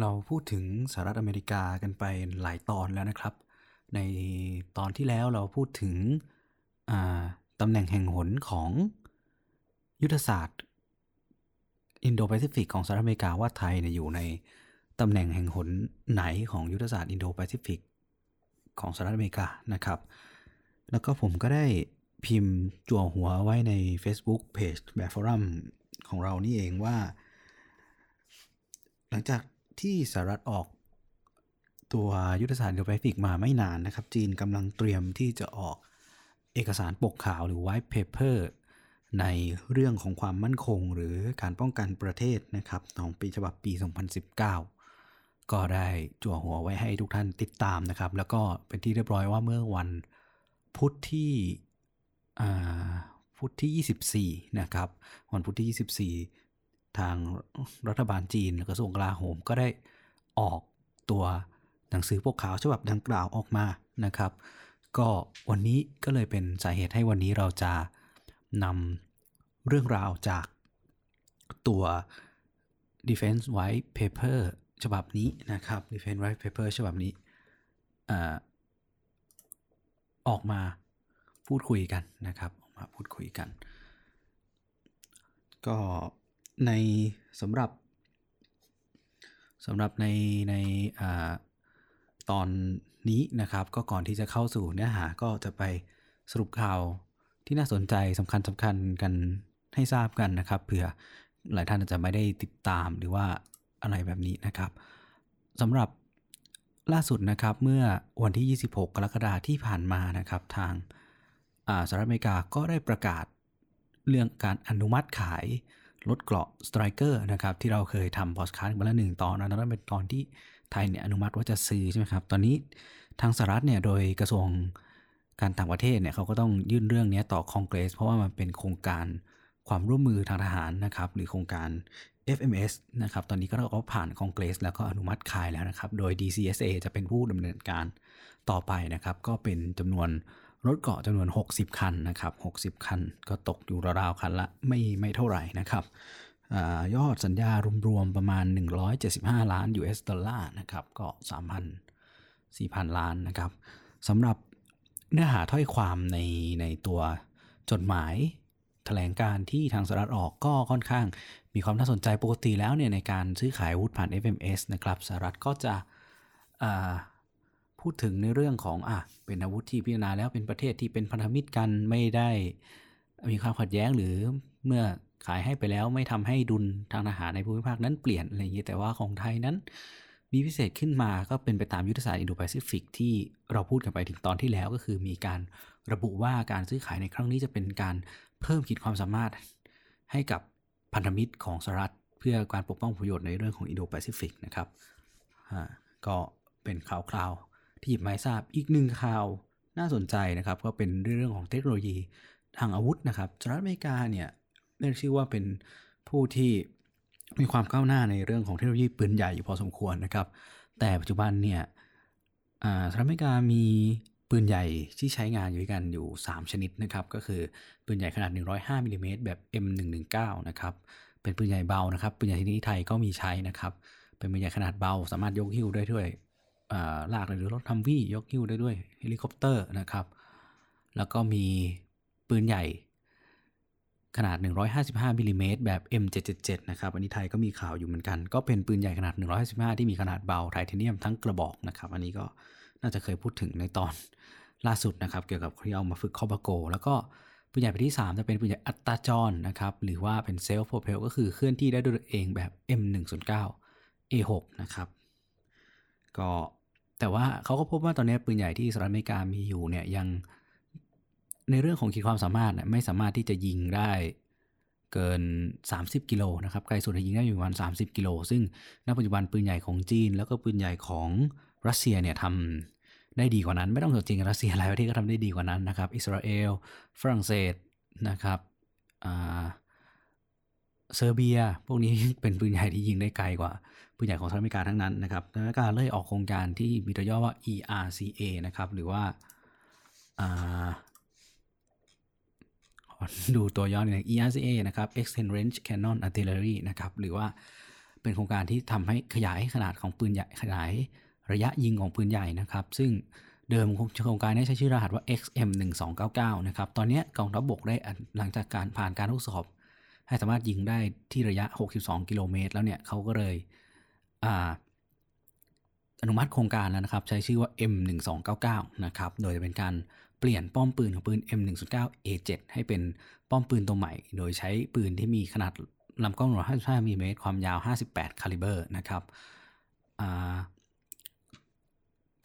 เราพูดถึงสหรัฐอเมริกากันไปหลายตอนแล้วนะครับ ในตอนที่แล้วเราพูดถึงตำแหน่งแห่งหนของยุทธศาสตร์อินโดแปซิฟิกของสหรัฐอเมริกาว่าไทยเนี่ยอยู่ในตำแหน่งแห่งหนไหนของยุทธศาสตร์อินโดแปซิฟิกของสหรัฐอเมริกานะครับ แล้วก็ผมก็ได้พิมพ์จั่วหัวไว้ใน Facebook Page แบบ forumของเรานี่เองว่า หลังจาก ที่สหรัฐออก ตัวยุทธศาสตร์อินโดแปซิฟิกมาไม่นานนะครับ จีนกำลังเตรียมที่จะออกเอกสารปกขาวหรือ white paper ในเรื่องของความมั่นคงหรือการป้องกันประเทศนะครับของปีฉบับปี 2019 ก็ได้จั่วหัวไว้ให้ทุกท่านติดตามนะครับ แล้วก็เป็นที่เรียบร้อยว่าเมื่อวันพุธที่พุธที่ 24 นะครับ วันพุธที่ 24 ทางรัฐบาลจีนและกระทรวงกลาโหมก็ได้ออกตัวหนังสือปกขาวฉบับดังกล่าวออกมานะครับ ก็วันนี้ก็เลยเป็นสาเหตุให้วันนี้เราจะนำเรื่องราวจากตัว Defense White Paper ฉบับนี้นะครับ Defense White Paper ฉบับนี้ออกมาพูดคุยกันนะครับ ออกมาพูดคุยกัน ก็ ในสำหรับสำหรับในในอตอนนี้นะครับ ก็ก่อนที่จะเข้าสู่เนื้อหาก็จะไปสรุปข่าวที่น่าสนใจสำคัญสำคัญกันให้ทราบกันนะครับเผื่อหลายท่านอาจจะไม่ได้ติดตามหรือว่าอะไรแบบนี้นะครับสำหรับล่าสุดนะครับเมื่อวันที่ 26 กรกฎาคมที่ผ่านมานะครับทางสหรัฐอเมริกาก็ได้ประกาศเรื่องการอนุมัติขาย รถเกราะ Stryker นะครับที่เราเคยทำพอสคาร์ดมาแล้วหนึ่งตอนนั้นเป็นตอนที่ไทยเนี่ยอนุมัติว่าจะซื้อใช่ไหมครับ ตอนนี้ทางสหรัฐเนี่ยโดยกระทรวงการต่างประเทศเนี่ยเขาก็ต้องยื่นเรื่องนี้ต่อคอนเกรส เพราะว่ามันเป็นโครงการความร่วมมือทางทหารนะครับหรือโครงการ FMS นะครับ ตอนนี้ก็ก็ผ่านคอนเกรส แล้วก็อนุมัติขายแล้วนะครับ โดย DCSA จะเป็นผู้ดำเนินการต่อไปนะครับ ก็เป็นจำนวน รถเกาะจำนวน 60 คันนะครับ 60 คันก็ตกอยู่ราวๆคันละไม่ไม่เท่าไหร่นะครับอยอดสัญญารวมๆประมาณ 175 ล้าน US ดอลลาร์นะครับก็ 3,000 4,000 ล้านนะครับสำหรับเนื้อหาถ้อยความในในตัวจดหมายแถลงการณ์ที่ทางสหรัฐออกก็ค่อนข้างมีความน่าสนใจปกติแล้วเนี่ยในการซื้อขายอาวุธผ่าน FMS นะครับสหรัฐก็จะ พูดถึงในเรื่องของอะเป็นอาวุธที่พิจารณาแล้วเป็นประเทศที่เป็นพันธมิตรกันไม่ได้มีความขัดแย้งหรือเมื่อขายให้ไปแล้วไม่ทำให้ดุลทางทหารในภูมิภาคนั้นเปลี่ยนอะไรอย่างนี้แต่ว่าของไทยนั้น มีพิเศษขึ้นมาก็เป็นไปตามยุทธศาสตร์อินโดแปซิฟิกที่เราพูดกันไปถึงตอนที่แล้วก็คือมีการระบุว่าการซื้อขายในครั้งนี้จะเป็นการเพิ่มขีดความสามารถให้กับพันธมิตรของสหรัฐเพื่อการปกป้องประโยชน์ในเรื่องของอินโดแปซิฟิกนะครับก็เป็นข่าวคราว ที่หยิบมาทราบอีกหนึ่งข่าวน่าสนใจนะครับ ก็เป็นเรื่องของเทคโนโลยีทางอาวุธนะครับสหรัฐอเมริกาเนี่ยเรียกชื่อว่าเป็นผู้ที่มีความก้าวหน้าในเรื่องของเทคโนโลยีปืนใหญ่อยู่พอสมควรนะครับ แต่ปัจจุบันเนี่ยสหรัฐอเมริกามีปืนใหญ่ที่ใช้งานอยู่กันอยู่ 3 ชนิดนะครับ ก็คือปืนใหญ่ขนาด 105มิลิเมตรแบบ M119 นะครับ เป็นปืนใหญ่เบานะครับ ปืนใหญ่ที่นี้ไทยก็มีใช้นะครับ เป็นปืนใหญ่ขนาดเบาสามารถยกหิ้วได้ด้วย ลากหรือรถทัมวี่ยกหิ้วได้ด้วยเฮลิคอปเตอร์นะครับ แล้วก็มีปืนใหญ่ขนาด 155มิลิเมตรแบบ M777 นะครับอันนี้ไทยก็มีข่าวอยู่เหมือนกัน ก็เป็นปืนใหญ่ขนาด 155 ที่มีขนาดเบาไทเทเนียมทั้งกระบอกนะครับ อันนี้ก็น่าจะเคยพูดถึงในตอนล่าสุดนะครับ เกี่ยวกับที่เอามาฝึกคอปโก แล้วก็ปืนใหญ่ประเภทที่ 3 จะเป็นปืนใหญ่อัตตาจรนะครับ หรือว่าเป็นเซลฟ์โปรเพลก็คือเคลื่อนที่ได้ด้วยตัวเองแบบ M109 A6 นะครับ ก็ แต่ว่าเขาก็พบว่าตอนนี้ปืนใหญ่ที่สหรัฐอเมริกามีอยู่เนี่ยยังในเรื่องของขีดความสามารถเนี่ยไม่สามารถที่จะยิงได้เกิน 30 กิโลนะครับไกลสุดยิงได้อยู่ประมาณ 30 กิโล ซึ่งณปัจจุบันปืนใหญ่ของจีน แล้วก็ปืนใหญ่ของรัสเซียเนี่ยทำได้ดีกว่านั้น ไม่ต้องสนจริงรัสเซียหลายประเทศก็ทำได้ดีกว่านั้นนะครับ อิสราเอล ฝรั่งเศสนะครับเซอร์เบีย พวกนี้เป็นปืนใหญ่ที่ยิงได้ไกลกว่า ปืนใหญ่ของสหรัฐอเมริกาทั้งนั้นนะครับสหรัฐอเมริกาเลยออกโครงการที่มีตัวย่อว่า ERCA นะครับ หรือว่าดูตัวย่อนี่ ERCA นะครับ Extend Range Cannon Artillery นะครับ หรือว่าเป็นโครงการที่ทำให้ขยายขนาดของปืนใหญ่ขยายระยะยิงของปืนใหญ่นะครับ ซึ่งเดิมโครงการนี้ใช้ชื่อรหัสว่า XM1299 นะครับ ตอนนี้กองทัพบบกได้หลังจากการผ่านการทดสอบ ให้สามารถยิงได้ที่ระยะ 62 กิโลเมตรแล้วเนี่ยเขาก็เลย อนุมัติโครงการแล้วนะครับ ใช้ชื่อว่า M1299 นะครับโดยจะเป็นการเปลี่ยนป้อมปืนของปืน M109A7 ให้เป็นป้อมปืนตัวใหม่ โดยใช้ปืนที่มีขนาดลำกล้อง155มิลลิเมตรความยาว 58 caliber นะครับ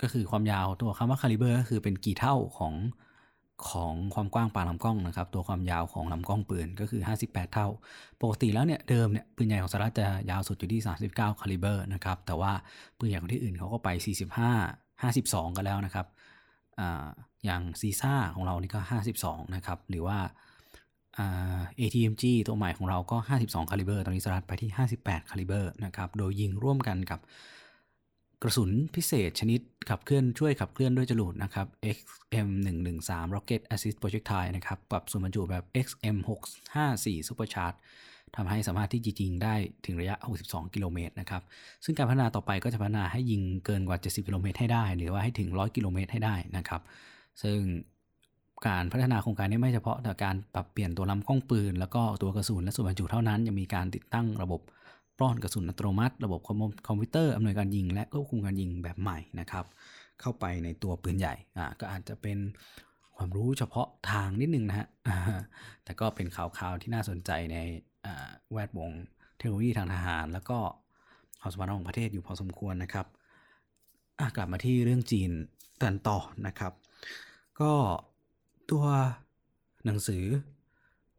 ก็คือความยาวตัวคำว่า caliber ก็คือเป็นกี่เท่าของ ของความกว้างปากลำกล้องนะครับ ตัวความยาวของลำกล้องปืนก็คือ 58 เท่า ปกติแล้วเนี่ยเดิมเนี่ยปืนใหญ่ของสหรัฐจะยาวสุดอยู่ที่ 39 caliber นะครับ แต่ว่าปืนใหญ่ของที่อื่นเขาก็ไป 45 52 กันแล้วนะครับออย่างซีซ่าของเรานี่ก็ 52 นะครับ หรือว่า ATMG ตัวใหม่ของเราก็ 52 คาลิเบอร์ ตอนนี้สหรัฐไปที่ 58 คาลิเบอร์นะครับ โดยยิงร่วมกันกับ กระสุนพิเศษชนิดขับเคลื่อนช่วยขับเคลื่อนด้วยจรวดนะครับ XM113 Rocket Assist Projectile นะครับปรับส่วนบรรจุแบบ XM654 Supercharge ทำให้สามารถที่จะยิงได้ถึงระยะ 62 กิโลเมตรนะครับ ซึ่งการพัฒนาต่อไปก็จะพัฒนาให้ยิงเกินกว่า 70 กิโลเมตรให้ได้ หรือว่าให้ถึง 100 กิโลเมตรให้ได้นะครับ ซึ่งการพัฒนาโครงการนี้ไม่เฉพาะแต่การปรับเปลี่ยนตัวลำกล้องปืน แล้วก็ตัวกระสุนและส่วนบรรจุเท่านั้นยังมีการติดตั้งระบบ ปล้อนกระสุนอัตโนมัติ ระบบคอมพิวเตอร์อำนวยการยิง และควบคุมการยิงแบบใหม่นะครับเข้าไปในตัวปืนใหญ่อ่าก็อาจจะเป็นความรู้เฉพาะทางนิดนึงนะฮะแต่ก็เป็นข่าวๆที่น่าสนใจในแวดวงเทคโนโลยีทางทหาร แล้วก็ความสัมพันธ์ของประเทศอยู่พอสมควรนะครับกลับมาที่เรื่องจีนกันต่อนะครับ ก็ตัวหนังสือ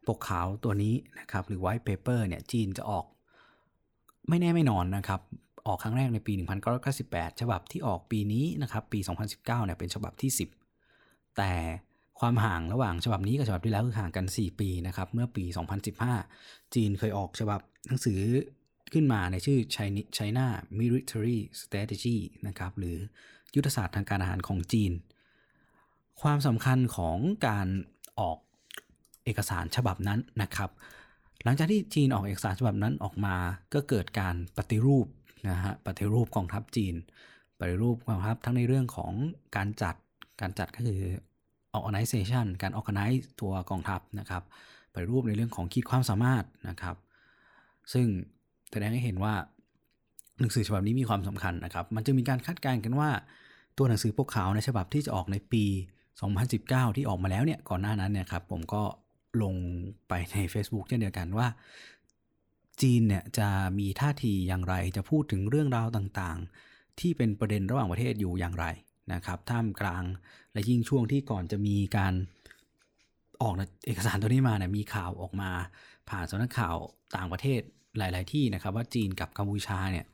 ปกขาวตัวนี้นะครับ หรือ white paper เนี่ยจีนจะออก ไม่แน่ไม่นอนนะครับ ออกครั้งแรกในปี 1998 ฉบับที่ออกปีนี้นะครับ ปี 2019 เนี่ยเป็นฉบับที่ 10 แต่ความห่างระหว่างฉบับนี้กับฉบับที่แล้วคือห่างกัน 4 ปีนะครับ เมื่อปี 2015 จีนเคยออกฉบับหนังสือขึ้นมาในชื่อ China Military Strategy นะครับ หรือยุทธศาสตร์ทางการอาหารของจีน ความสำคัญของการออกเอกสารฉบับนั้นนะครับ หลังจากที่จีนออกเอกสารฉบับนั้นออกมาก็เกิดการปฏิรูปนะฮะปฏิรูปกองทัพจีน ปฏิรูปกองทัพทั้งในเรื่องของการจัดการจัดก็คือ organization การ organize ตัวกองทัพนะครับปฏิรูปในเรื่องของขีดความสามารถนะครับ ซึ่งแสดงให้เห็นว่าหนังสือฉบับนี้มีความสำคัญนะครับ มันจึงมีการคาดการณ์กันว่า ตัวหนังสือปกขาวในฉบับที่จะออกในปี 2019 ที่ออกมาแล้วเนี่ยก่อนหน้านั้นเนี่ยครับผมก็ ลงไปใน Facebook เช่นเดียวกันว่า จีนเนี่ยจะมีท่าทีอย่างไร จะพูดถึงเรื่องราวต่างๆ ที่เป็นประเด็นระหว่างประเทศอยู่อย่างไรนะครับท่ามกลางและยิ่งช่วงที่ก่อนจะมีการออกเอกสารตัวนี้มาเนี่ยมีข่าวออกมา ผ่านสำนักข่าวต่างประเทศหลาย ๆ ที่นะครับ ว่าจีนกับกัมพูชาเนี่ย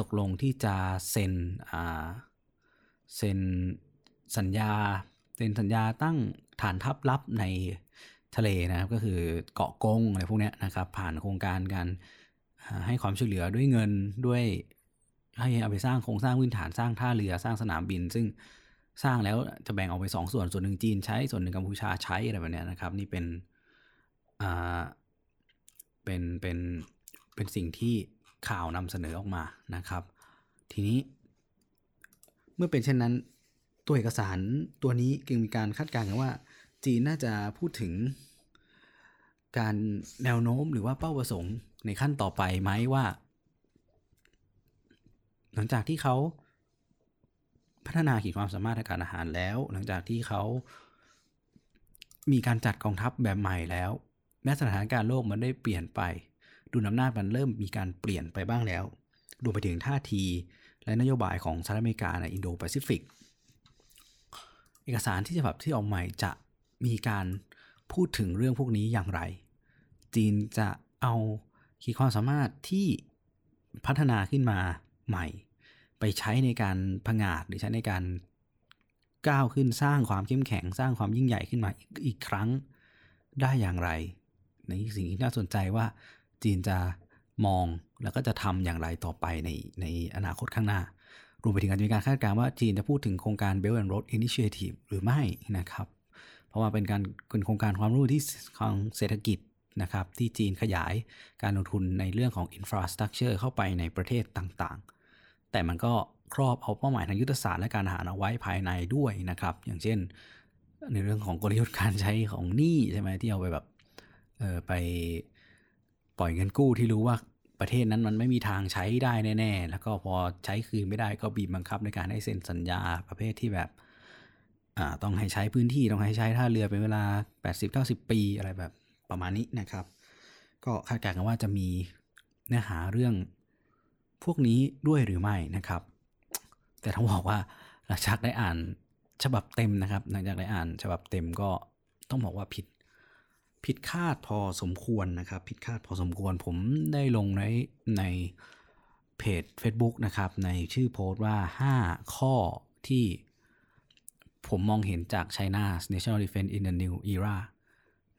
ตกลงที่จะเซ็นเซ็นสัญญาเซ็นสัญญาตั้งฐานทัพลับใน ทะเลนะครับ ก็คือเกาะกงอะไรพวกนี้นะครับ ผ่านโครงการการให้ความช่วยเหลือด้วยเงินด้วยให้เอาไปสร้างโครงสร้างพื้นฐานสร้างท่าเรือสร้างสนามบิน ซึ่งสร้างแล้วจะแบ่งออกไป 2 ส่วนส่วนหนึ่งจีนใช้ส่วนหนึ่งกัมพูชาใช้อะไรแบบนี้นะครับ นี่เป็นอ่าเป็นเป็นเป็นสิ่งที่ข่าวนำเสนอออกมานะครับ ทีนี้ เมื่อเป็นเช่นนั้นตัวเอกสารตัวนี้จึงมีการคาดการณ์กันว่า จีนน่าจะพูดถึงการแนวโน้มหรือว่าเป้าประสงค์ในขั้นต่อไปไหมว่า หลังจากที่เขาพัฒนาขีดความสามารถทางการอาหารแล้ว หลังจากที่เขามีการจัดกองทัพแบบใหม่แล้วแม้สถานการณ์โลกมันได้เปลี่ยนไป ดูนำหน้ามันเริ่มมีการเปลี่ยนไปบ้างแล้วรวมไปถึงท่าทีและนโยบายของสหรัฐอเมริกาในอินโดแปซิฟิก เอกสารที่ฉบับที่ออกใหม่จะ มีการพูดถึงเรื่องพวกนี้อย่างไร จีนจะเอาขีดความสามารถที่พัฒนาขึ้นมาใหม่ ไปใช้ในการผงาดหรือใช้ในการก้าวขึ้นสร้างความเข้มแข็งสร้างความยิ่งใหญ่ขึ้นมาอีกครั้งได้อย่างไร ในสิ่งที่น่าสนใจว่าจีนจะมองแล้วก็จะทำอย่างไรต่อไปในในอนาคตข้างหน้า รวมไปถึงการมีการคาดการณ์ว่าจีนจะพูดถึงโครงการ Belt and Road Initiative หรือไม่นะครับ เพราะว่าเป็นการเป็นโครงการความรู้ที่ของเศรษฐกิจนะครับที่จีนขยายการลงทุนในเรื่องของ infrastructure เข้าไปในประเทศต่างๆ แต่มันก็ครอบเอาเป้าหมายทางยุทธศาสตร์และการอาหารเอาไว้ภายในด้วยนะครับ อย่างเช่น ในเรื่องของกลยุทธ์การใช้ของหนี้ใช่ไหมที่เอาไปแบบเออไปปล่อยเงินกู้ที่รู้ว่าประเทศนั้นมันไม่มีทางใช้ได้แน่ ๆ แล้วก็พอใช้คืนไม่ได้ก็บีบบังคับในการให้เซ็นสัญญาประเภทที่แบบ ต้องให้ใช้พื้นที่ต้องให้ใช้ท่าเรือเป็นเวลา 80-90 ปีอะไรแบบประมาณนี้นะครับ ก็คาดการณ์กันว่าจะมีเนื้อหาเรื่องพวกนี้ด้วยหรือไม่นะครับ แต่ต้องบอกว่าหลังจากได้อ่านฉบับเต็มนะครับ หลังจากได้อ่านฉบับเต็มก็ต้องบอกว่าผิดผิดคาดพอสมควรนะครับ ผิดคาดพอสมควรผมได้ลงในในเพจ Facebook นะครับ ในชื่อโพสต์ว่า 5 ข้อที่ ผมมองเห็นจาก China's National Defense in the New Era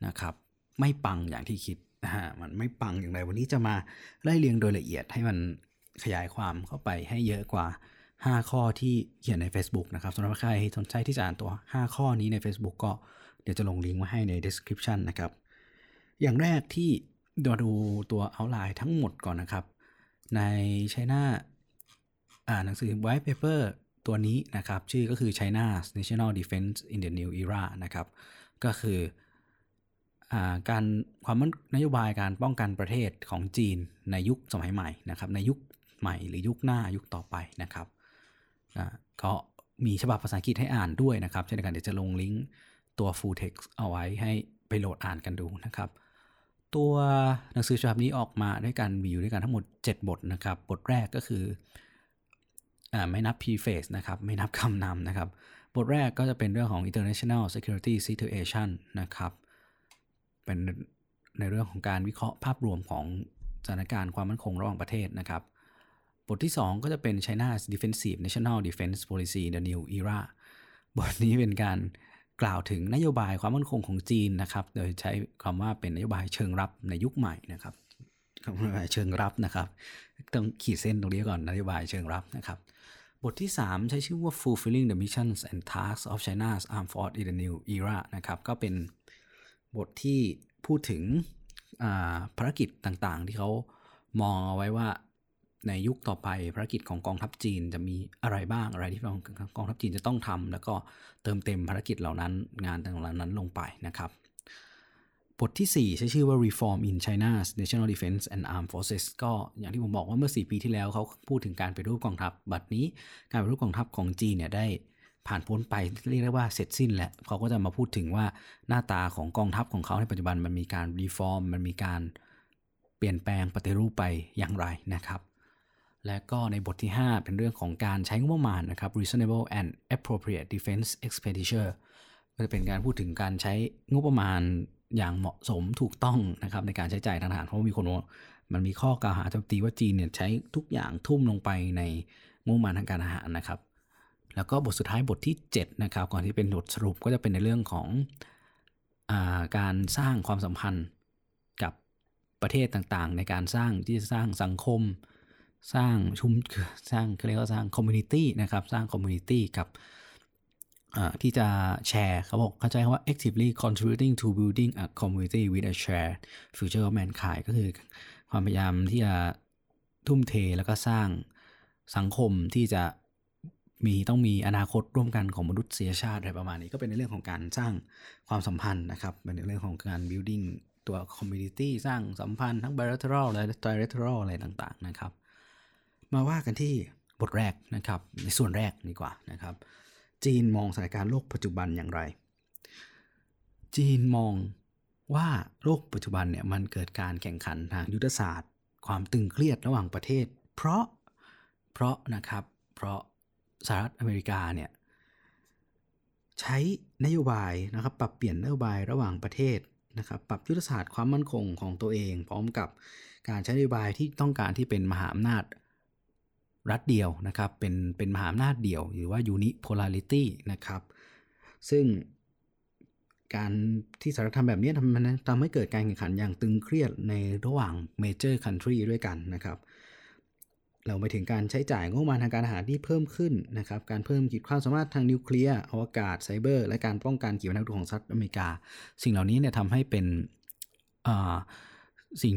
นะครับไม่ปังอย่างที่คิดนะฮะมันไม่ปังอย่างไรวันนี้จะมาไล่เรียงโดยละเอียดให้มันขยายความเข้าไปให้เยอะกว่า 5 ข้อที่เขียนใน Facebook นะครับสำหรับใครสนใจที่จะอ่านตัว 5 ข้อนี้ใน Facebook ก็เดี๋ยวจะลงลิงก์ไว้ให้ใน description นะครับ อย่างแรกที่มาดูตัว outline ทั้งหมดก่อนนะครับ ใน China อ่านหนังสือ white paper ตัวนี้นะครับ ชื่อก็คือ China's National Defense in the New Era นะครับ ก็คืออการความนโยบายการป้องกันประเทศของจีนในยุคสมัยใหม่นะครับ ในยุคใหม่หรือยุคหน้ายุคต่อไปนะครับก็มีฉบับภาษาอังกฤษให้อ่านด้วยนะครับ เช่นกันเดี๋ยวจะลงลิงก์ตัว full text เอาไว้ให้ไปโหลดอ่านกันดูนะครับ ตัวหนังสือฉบับนี้ออกมาด้วยกันมีอยู่ด้วยกันทั้งหมด 7 บทนะครับ บทแรกก็คือ ไม่นับ preface นะครับ ไม่นับคำนำนะครับ บทแรกก็จะเป็นเรื่องของ international security situation นะครับ เป็นในเรื่องของการวิเคราะห์ภาพรวมของสถานการณ์ความมั่นคงระหว่างประเทศนะครับ บทที่ 2 ก็จะเป็น China's defensive national defense policy the new era บทนี้เป็นการกล่าวถึงนโยบายความมั่นคงของจีนนะครับ โดยใช้คำว่าเป็นนโยบายเชิงรับในยุคใหม่นะครับ คำว่าเชิงรับนะครับ ต้องขีดเส้นตรงนี้ก่อนนโยบายเชิงรับนะครับ บทที่ 3 ใช้ชื่อว่า fulfilling the missions and tasks of China's armed force in the new era นะครับ ก็เป็นบทที่พูดถึงภารกิจต่างๆ ที่เขามองเอาไว้ว่าในยุคต่อไปภารกิจของกองทัพจีนจะมีอะไรบ้างอะไรที่กองทัพจีนจะต้องทำแล้วก็เติมเต็มภารกิจเหล่านั้นงานต่างๆนั้นลงไปนะครับ บทที่ 4 ใช้ชื่อว่า Reform in China's National Defense and Armed Forces ก็อย่างที่ผมบอกว่าเมื่อ 4 ปีที่แล้วเขาพูดถึงการไปรูปกองทัพ บัดนี้การไปรูปกองทัพของจีนเนี่ยได้ผ่านพ้นไปเรียกได้ว่าเสร็จสิ้นแล้วเขาก็จะมาพูดถึงว่าหน้าตาของกองทัพของเขาในปัจจุบันมันมีการรีฟอร์มมันมีการเปลี่ยนแปลงปฏิรูปไปอย่างไรนะครับ และก็ในบทที่ 5 เป็นเรื่องของการใช้งบประมาณนะครับ reasonable and appropriate defense expenditure ก็จะเป็นการพูดถึงการใช้งบประมาณ อย่างเหมาะสมถูกต้องนะครับในการใช้จ่ายทางทหารเพราะมีคนว่ามันมีข้อกล่าวหาโจมตีว่าจีนเนี่ยใช้ทุกอย่างทุ่มลงไปในงบประมาณทางการทหารนะครับ แล้วก็บทสุดท้ายบทที่ 7 นะครับ ก่อนที่เป็นบทสรุปก็จะเป็นในเรื่องของอ่าการสร้างความสัมพันธ์กับประเทศต่างๆ ในการสร้างที่จะสร้างสังคม สร้างชุมสร้างเขาเรียกว่าสร้าง community นะครับ สร้าง community กับ ที่จะแชร์เขาบอกเข้าใจว่า actively contributing to building a community with a shared future of mankind ก็คือความพยายามที่จะทุ่มเทแล้วก็สร้างสังคมที่จะมีต้องมีอนาคตร่วมกันของมนุษยชาติอะไรประมาณนี้ ก็เป็นในเรื่องของการสร้างความสัมพันธ์นะครับ เป็นในเรื่องของการ building ตัว community สร้างสัมพันธ์ทั้ง bilateral และ trilateral อะไรต่างๆนะครับ มาว่ากันที่บทแรกนะครับ ในส่วนแรกดีกว่านะครับ จีนมองสถานการณ์โลกปัจจุบันอย่างไร จีนมองว่าโลกปัจจุบันเนี่ยมันเกิดการแข่งขันทางยุทธศาสตร์ ความตึงเครียดระหว่างประเทศ เพราะเพราะนะครับเพราะสหรัฐอเมริกาเนี่ยใช้นโยบายนะครับปรับเปลี่ยนนโยบายระหว่างประเทศนะครับปรับยุทธศาสตร์ความมั่นคงของตัวเอง พร้อมกับการใช้นโยบายที่ต้องการที่เป็นมหาอำนาจ รัฐเดียวนะครับเป็นเป็นมหาอำนาจเดียว หรือว่า unipolarity นะครับซึ่งการที่สหรัฐทำแบบนี้ทำมันทำให้เกิดการแข่งขันอย่างตึงเครียดในระหว่าง major country ด้วยกันนะครับ เราไปถึงการใช้จ่ายงบประมาณทางการอาหารที่เพิ่มขึ้นนะครับ การเพิ่มขีดความสามารถทางนิวเคลียร์อวกาศไซเบอร์และการป้องกันขีปนาวุธของสหรัฐอเมริกา สิ่งเหล่านี้เนี่ยทำให้เป็นสิ่ง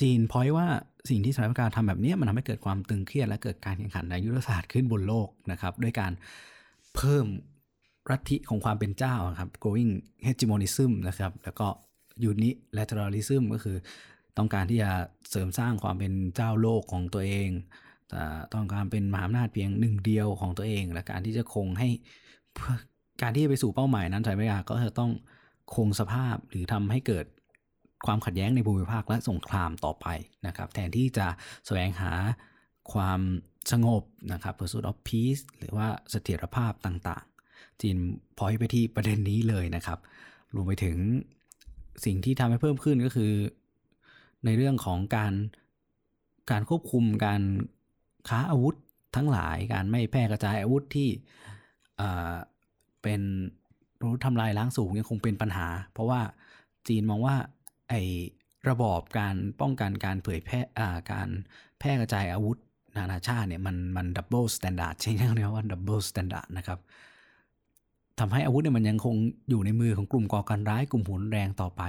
จีนพอยว่าสิ่งที่สหรัฐอเมริกาทำแบบนี้มันทำให้เกิดความตึงเครียดและเกิดการแข่งขันในยุทธศาสตร์ขึ้นบนโลกนะครับด้วยการเพิ่มรัฐิของความเป็นเจ้าครับ growing hegemonism นะครับแล้วก็ unilateralism ก็คือต้องการที่จะเสริมสร้างความเป็นเจ้าโลกของตัวเองต้องการเป็นมหาอำนาจเพียงหนึ่งเดียวของตัวเอง และการที่จะคงให้การที่จะไปสู่เป้าหมายนั้นสหรัฐอเมริกาก็จะต้องคงสภาพหรือทำให้เกิด ความขัดแย้งในภูมิภาคและสงครามต่อไปนะครับ แทนที่จะแสวงหาความสงบนะครับ pursuit of peace หรือว่าเสถียรภาพต่างๆ จีนพอยไปที่ประเด็นนี้เลยนะครับ รวมไปถึงสิ่งที่ทำให้เพิ่มขึ้นก็คือ ในเรื่องของการการควบคุมการค้าอาวุธทั้งหลายการไม่แพร่กระจายอาวุธที่เป็นรู้ทำลายล้างสูงยังคงเป็นปัญหา เพราะว่าจีนมองว่า ไอระบอบการป้องกันการเผยแพร่การแพร่กระจายอาวุธนานาชาติเนี่ยมันมัน double standard ใช่ไหมว่า double standard นะครับทำให้อาวุธเนี่ยมันยังคงอยู่ในมือของกลุ่มก่อการร้ายกลุ่มรุนแรงต่อไป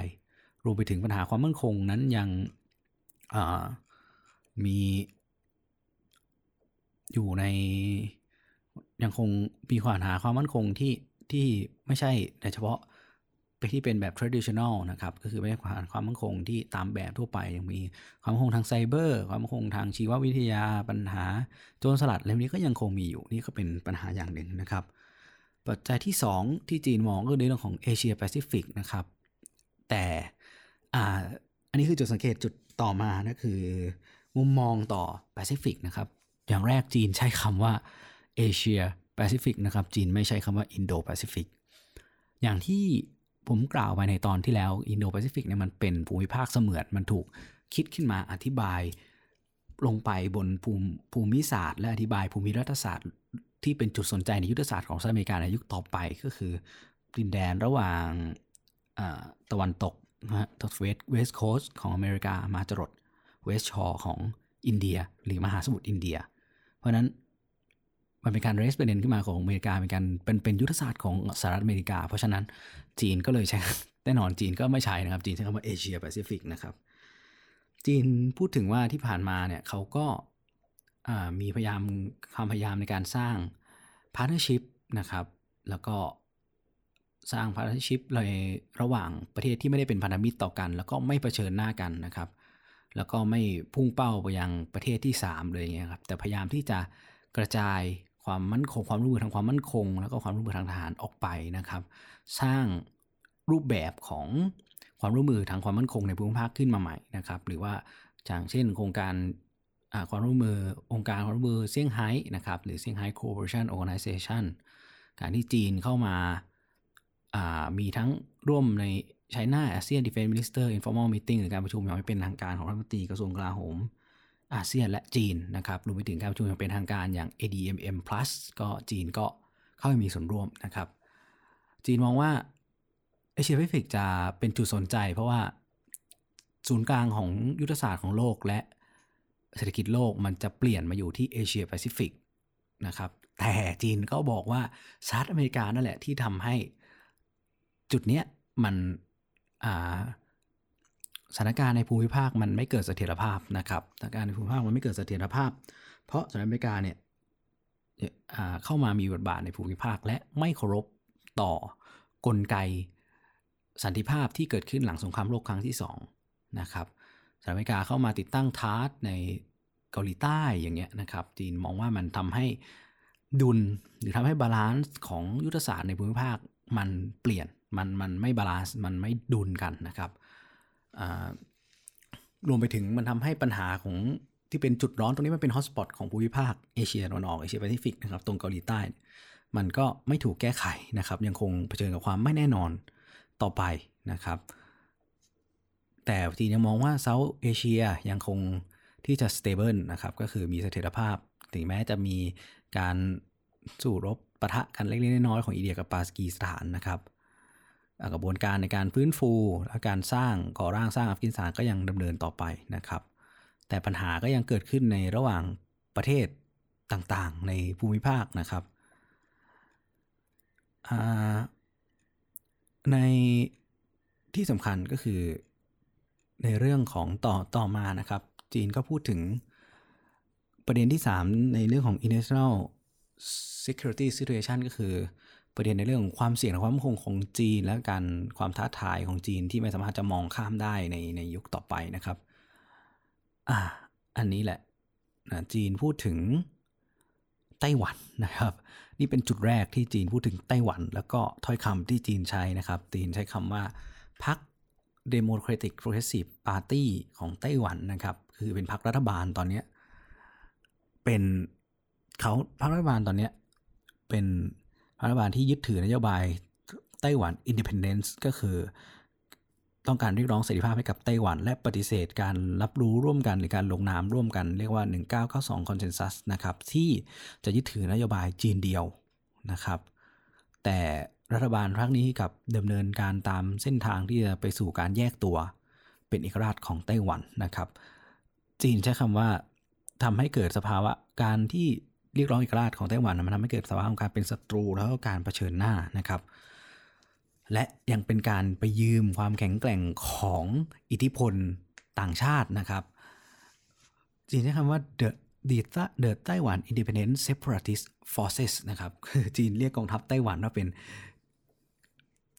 รวมไปถึงปัญหาความมั่นคงนั้นยังมีอยู่ในยังคงมีปัญหาความมั่นคงที่ที่ไม่ใช่แต่เฉพาะ ที่เป็นแบบ traditional นะครับ ก็คือไม่ใช่ความมั่นคงที่ตามแบบทั่วไป ยังมีความมั่นคงทางไซเบอร์ ความมั่นคงทางชีววิทยา ปัญหาโจรสลัดเรื่องนี้ก็ยังคงมีอยู่ นี่ก็เป็นปัญหาอย่างหนึ่งนะครับ ปัจจัยที่ 2 ที่จีนมองก็ในเรื่องของเอเชียแปซิฟิกนะครับ แต่อ่าอันนี้คือจุดสังเกตจุดต่อมานะคือ มุมมองต่อแปซิฟิกนะครับ อย่างแรกจีนใช้คำว่าเอเชียแปซิฟิกนะครับ จีนไม่ใช้คำว่าอินโดแปซิฟิกอย่างที่ ผมกล่าวไปในตอนที่แล้วอินโดแปซิฟิกเนี่ยมันเป็นภูมิภาคเสมือนมันถูกคิดขึ้นมาอธิบายลงไปบนภูมิภูมิศาสตร์ และอธิบายภูมิรัฐศาสตร์ที่เป็นจุดสนใจในยุทธศาสตร์ของสหรัฐอเมริกาในยุคต่อไปก็คือดินแดนระหว่างตะวันตกนะฮะ West West Coast ของอเมริกามาจรด West Shore ของอินเดีย หรือมหาสมุทรอินเดีย เพราะนั้น มันเป็นการ raise ประเด็นขึ้นมาของอเมริกาเป็นการเป็นเป็นยุทธศาสตร์ของสหรัฐอเมริกา เพราะฉะนั้นจีนก็เลยใช้แน่นอนจีนก็ไม่ใช้นะครับ จีนใช้คำว่าเอเชียแปซิฟิกนะครับ จีนพูดถึงว่าที่ผ่านมาเนี่ยเขาก็มีพยายามความพยายามในการสร้าง partnership นะครับ แล้วก็สร้าง partnership เลยระหว่างประเทศที่ไม่ได้เป็นพันธมิตรต่อกัน แล้วก็ไม่เผชิญหน้ากันนะครับ แล้วก็ไม่พุ่งเป้าไปยังประเทศที่ 3 เลยเงี้ยครับ แต่พยายามที่จะกระจาย ความมั่นคงความร่วมมือทางความมั่นคง แล้วก็ความร่วมมือทางทหารออกไปนะครับ สร้างรูปแบบของความร่วมมือทางความมั่นคงในภูมิภาคขึ้นมาใหม่นะครับ หรือว่าอย่างเช่น โครงการความร่วมมือองค์การความร่วมมือเซี่ยงไฮ้นะครับหรือเซี่ยงไฮ้ Cooperation Organization การที่จีนเข้ามามีทั้งร่วมใน China ASEAN Defense Minister Informal Meeting หรือการประชุมอย่างไม่เป็นทางการของรัฐมนตรีกระทรวงกลาโหม อาเซียนและจีนนะครับรวมไปถึงการประชุมอย่างเป็นทางการอย่าง ADMM Plus ก็จีนก็เข้าไปมีส่วนร่วมนะครับ จีนมองว่าเอเชียแปซิฟิกจะเป็นจุดสนใจเพราะว่าศูนย์กลางของยุทธศาสตร์ของโลกและเศรษฐกิจโลกมันจะเปลี่ยนมาอยู่ที่เอเชียแปซิฟิกนะครับ แต่จีนก็บอกว่าสหรัฐอเมริกานั่นแหละที่ทำให้จุดเนี้ยมัน สถานการณ์ในภูมิภาคมันไม่เกิดเสถียรภาพนะครับสถานการณ์ในภูมิภาคมันไม่เกิดเสถียรภาพ เพราะสหรัฐอเมริกาเนี่ยเข้ามามีบทบาทในภูมิภาค และไม่เคารพต่อกลไกสันติภาพที่เกิดขึ้นหลังสงครามโลกครั้งที่2นะครับสหรัฐอเมริกาเข้ามาติดตั้ง THAAD ในเกาหลีใต้อย่างเงี้ยนะครับจีนมองว่ามันทำให้ดุลหรือทำให้ balance ของยุทธศาสตร์ในภูมิภาคมันเปลี่ยนมันมันไม่ balance มันไม่ดุลกันนะครับ รวมไปถึงมันทำให้ปัญหาของที่เป็นจุดร้อนตรงนี้มันเป็น hotspot ของภูมิภาคเอเชียตะวันออกเอเชียแปซิฟิกนะครับตรงเกาหลีใต้ มันก็ไม่ถูกแก้ไขนะครับ ยังคงเผชิญกับความไม่แน่นอนต่อไปนะครับ แต่จีนยังมองว่า South Asia ยังคงที่จะ stable นะครับก็คือมีเสถียรภาพ ถึงแม้จะมีการสู้รบปะทะกันเล็กๆน้อยๆของอินเดียกับปากีสถานนะครับ กระบวนการในการฟื้นฟูและการสร้างก่อร่างสร้างอัฟกานิสถานก็ยังดำเนินต่อไปนะครับ แต่ปัญหาก็ยังเกิดขึ้นในระหว่างประเทศต่างๆ ในภูมิภาคนะครับ ในที่สำคัญก็คือในเรื่องของต่อต่อมานะครับ จีนก็พูดถึงประเด็นที่ 3 ในเรื่องของ international security situation ก็คือ ประเด็นในเรื่องของความเสี่ยงและความมั่นคงของจีน และการความท้าทายของจีนที่ไม่สามารถจะมองข้ามได้ในในยุคต่อไปนะครับอ่าอันนี้แหละนะจีนพูดถึงไต้หวันนะครับ นี่เป็นจุดแรกที่จีนพูดถึงไต้หวัน แล้วก็ถ้อยคำที่จีนใช้นะครับ จีนใช้คำว่าพรรค Democratic Progressive Party ของไต้หวันนะครับ คือเป็นพรรครัฐบาลตอนนี้ เป็นเขาพรรครัฐบาลตอนนี้เป็น รัฐบาลที่ยึดถือนโยบายไต้หวัน Independence ก็คือ ต้องการเรียกร้องเสรีภาพให้กับไต้หวัน และปฏิเสธการรับรู้ร่วมกันหรือการลงนามร่วมกัน เรียกว่า 1992 Consensus นะครับที่จะยึดถือนโยบายจีนเดียวนะครับ แต่รัฐบาลครั้งนี้กับดำเนินการตามเส้นทางที่จะไปสู่การแยกตัว เป็นเอกราชของไต้หวันนะครับ จีนใช้คำว่าทำให้เกิดสภาวะการที่ เรียกร้องเอกราชของไต้หวันมันทำให้เกิดสภาวะของการเป็นศัตรูแล้วก็การเผชิญหน้านะครับ และยังเป็นการไปยืมความแข็งแกร่งของอิทธิพลต่างชาตินะครับจีนใช้คำว่า the the the Taiwan Independent Separatist Forces นะครับคือจีนเรียกกองทัพไต้หวันว่าเป็น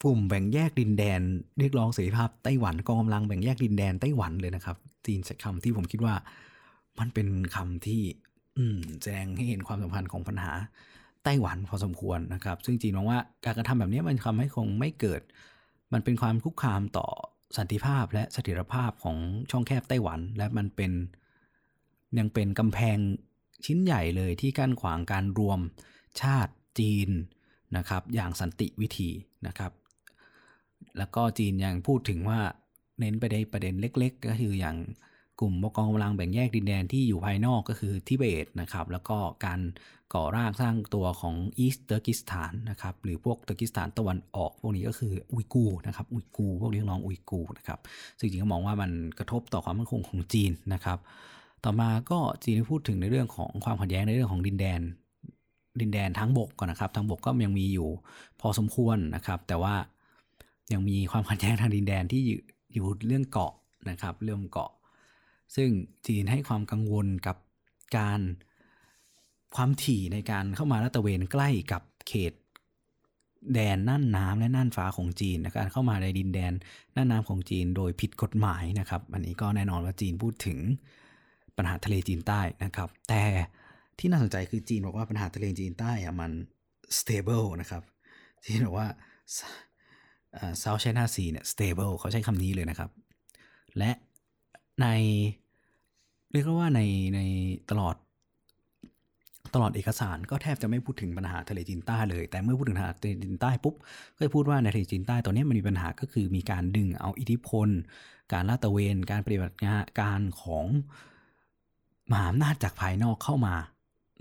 กลุ่มแบ่งแยกดินแดน เรียกร้องเสรีภาพไต้หวันกองกำลังแบ่งแยกดินแดนไต้หวันเลยนะครับ จีนใช้คำที่ผมคิดว่ามันเป็นคำที่ แสดงให้เห็นความสัมพันธ์ของปัญหาไต้หวันพอสมควรนะครับ ซึ่งจีนมองว่าการกระทำแบบนี้มันทำให้คงไม่เกิด มันเป็นความคุกคามต่อสันติภาพและเสถียรภาพของช่องแคบไต้หวัน และมันเป็นยังเป็นกำแพงชิ้นใหญ่เลยที่กั้นขวางการรวมชาติจีนนะครับ อย่างสันติวิธีนะครับ แล้วก็จีนยังพูดถึงว่าเน้นไปในประเด็นเล็ก ๆ ก็คืออย่าง กลุ่มกองกำลังแบ่งแยกดินแดนที่อยู่ภายนอกก็คือทิเบตนะครับ แล้วก็การก่อร่างสร้างตัวของ East Turkistan นะครับ หรือพวกเตอร์กิสถานตะวันออก พวกนี้ก็คืออุยกูนะครับ อุยกูพวกเรียกร้องอุยกูนะครับ ซึ่งจริงก็มองว่ามันกระทบต่อความมั่นคงของจีนนะครับ ต่อมาก็จีนพูดถึงในเรื่องของความขัดแย้งในเรื่องของดินแดน ดินแดนทั้งบกก่อนนะครับ ทั้งบกก็ยังมีอยู่พอสมควรนะครับ แต่ว่ายังมีความขัดแย้งทางดินแดนที่อยู่เรื่องเกาะนะครับ เรื่องเกาะ ซึ่งจีนให้ความกังวลกับการความถี่ในการเข้ามาลาดตระเวนใกล้กับเขต แดนน่านน้ำและน่านฟ้าของจีนนะการเข้ามาในดินแดนน่านน้ำของจีนโดยผิดกฎหมายนะครับ อันนี้ก็แน่นอนว่าจีนพูดถึงปัญหาทะเลจีนใต้นะครับ แต่ที่น่าสนใจคือจีนบอกว่าปัญหาทะเลจีนใต้อะมัน stable นะครับจีนบอกว่า South China Sea เนี่ย stable เขาใช้คำนี้เลยนะครับ และ ในเรียกว่าในในตลอดตลอดเอกสารก็แทบจะไม่พูดถึงปัญหาทะเลจีนใต้เลย แต่เมื่อพูดถึงทะเลจีนใต้ปุ๊บ ก็จะพูดว่าในทะเลจีนใต้ตอนนี้มันมีปัญหาก็คือมีการดึงเอาอิทธิพล การลาดตระเวน การปฏิบัติงานการของมหาอำนาจจากภายนอกเข้ามา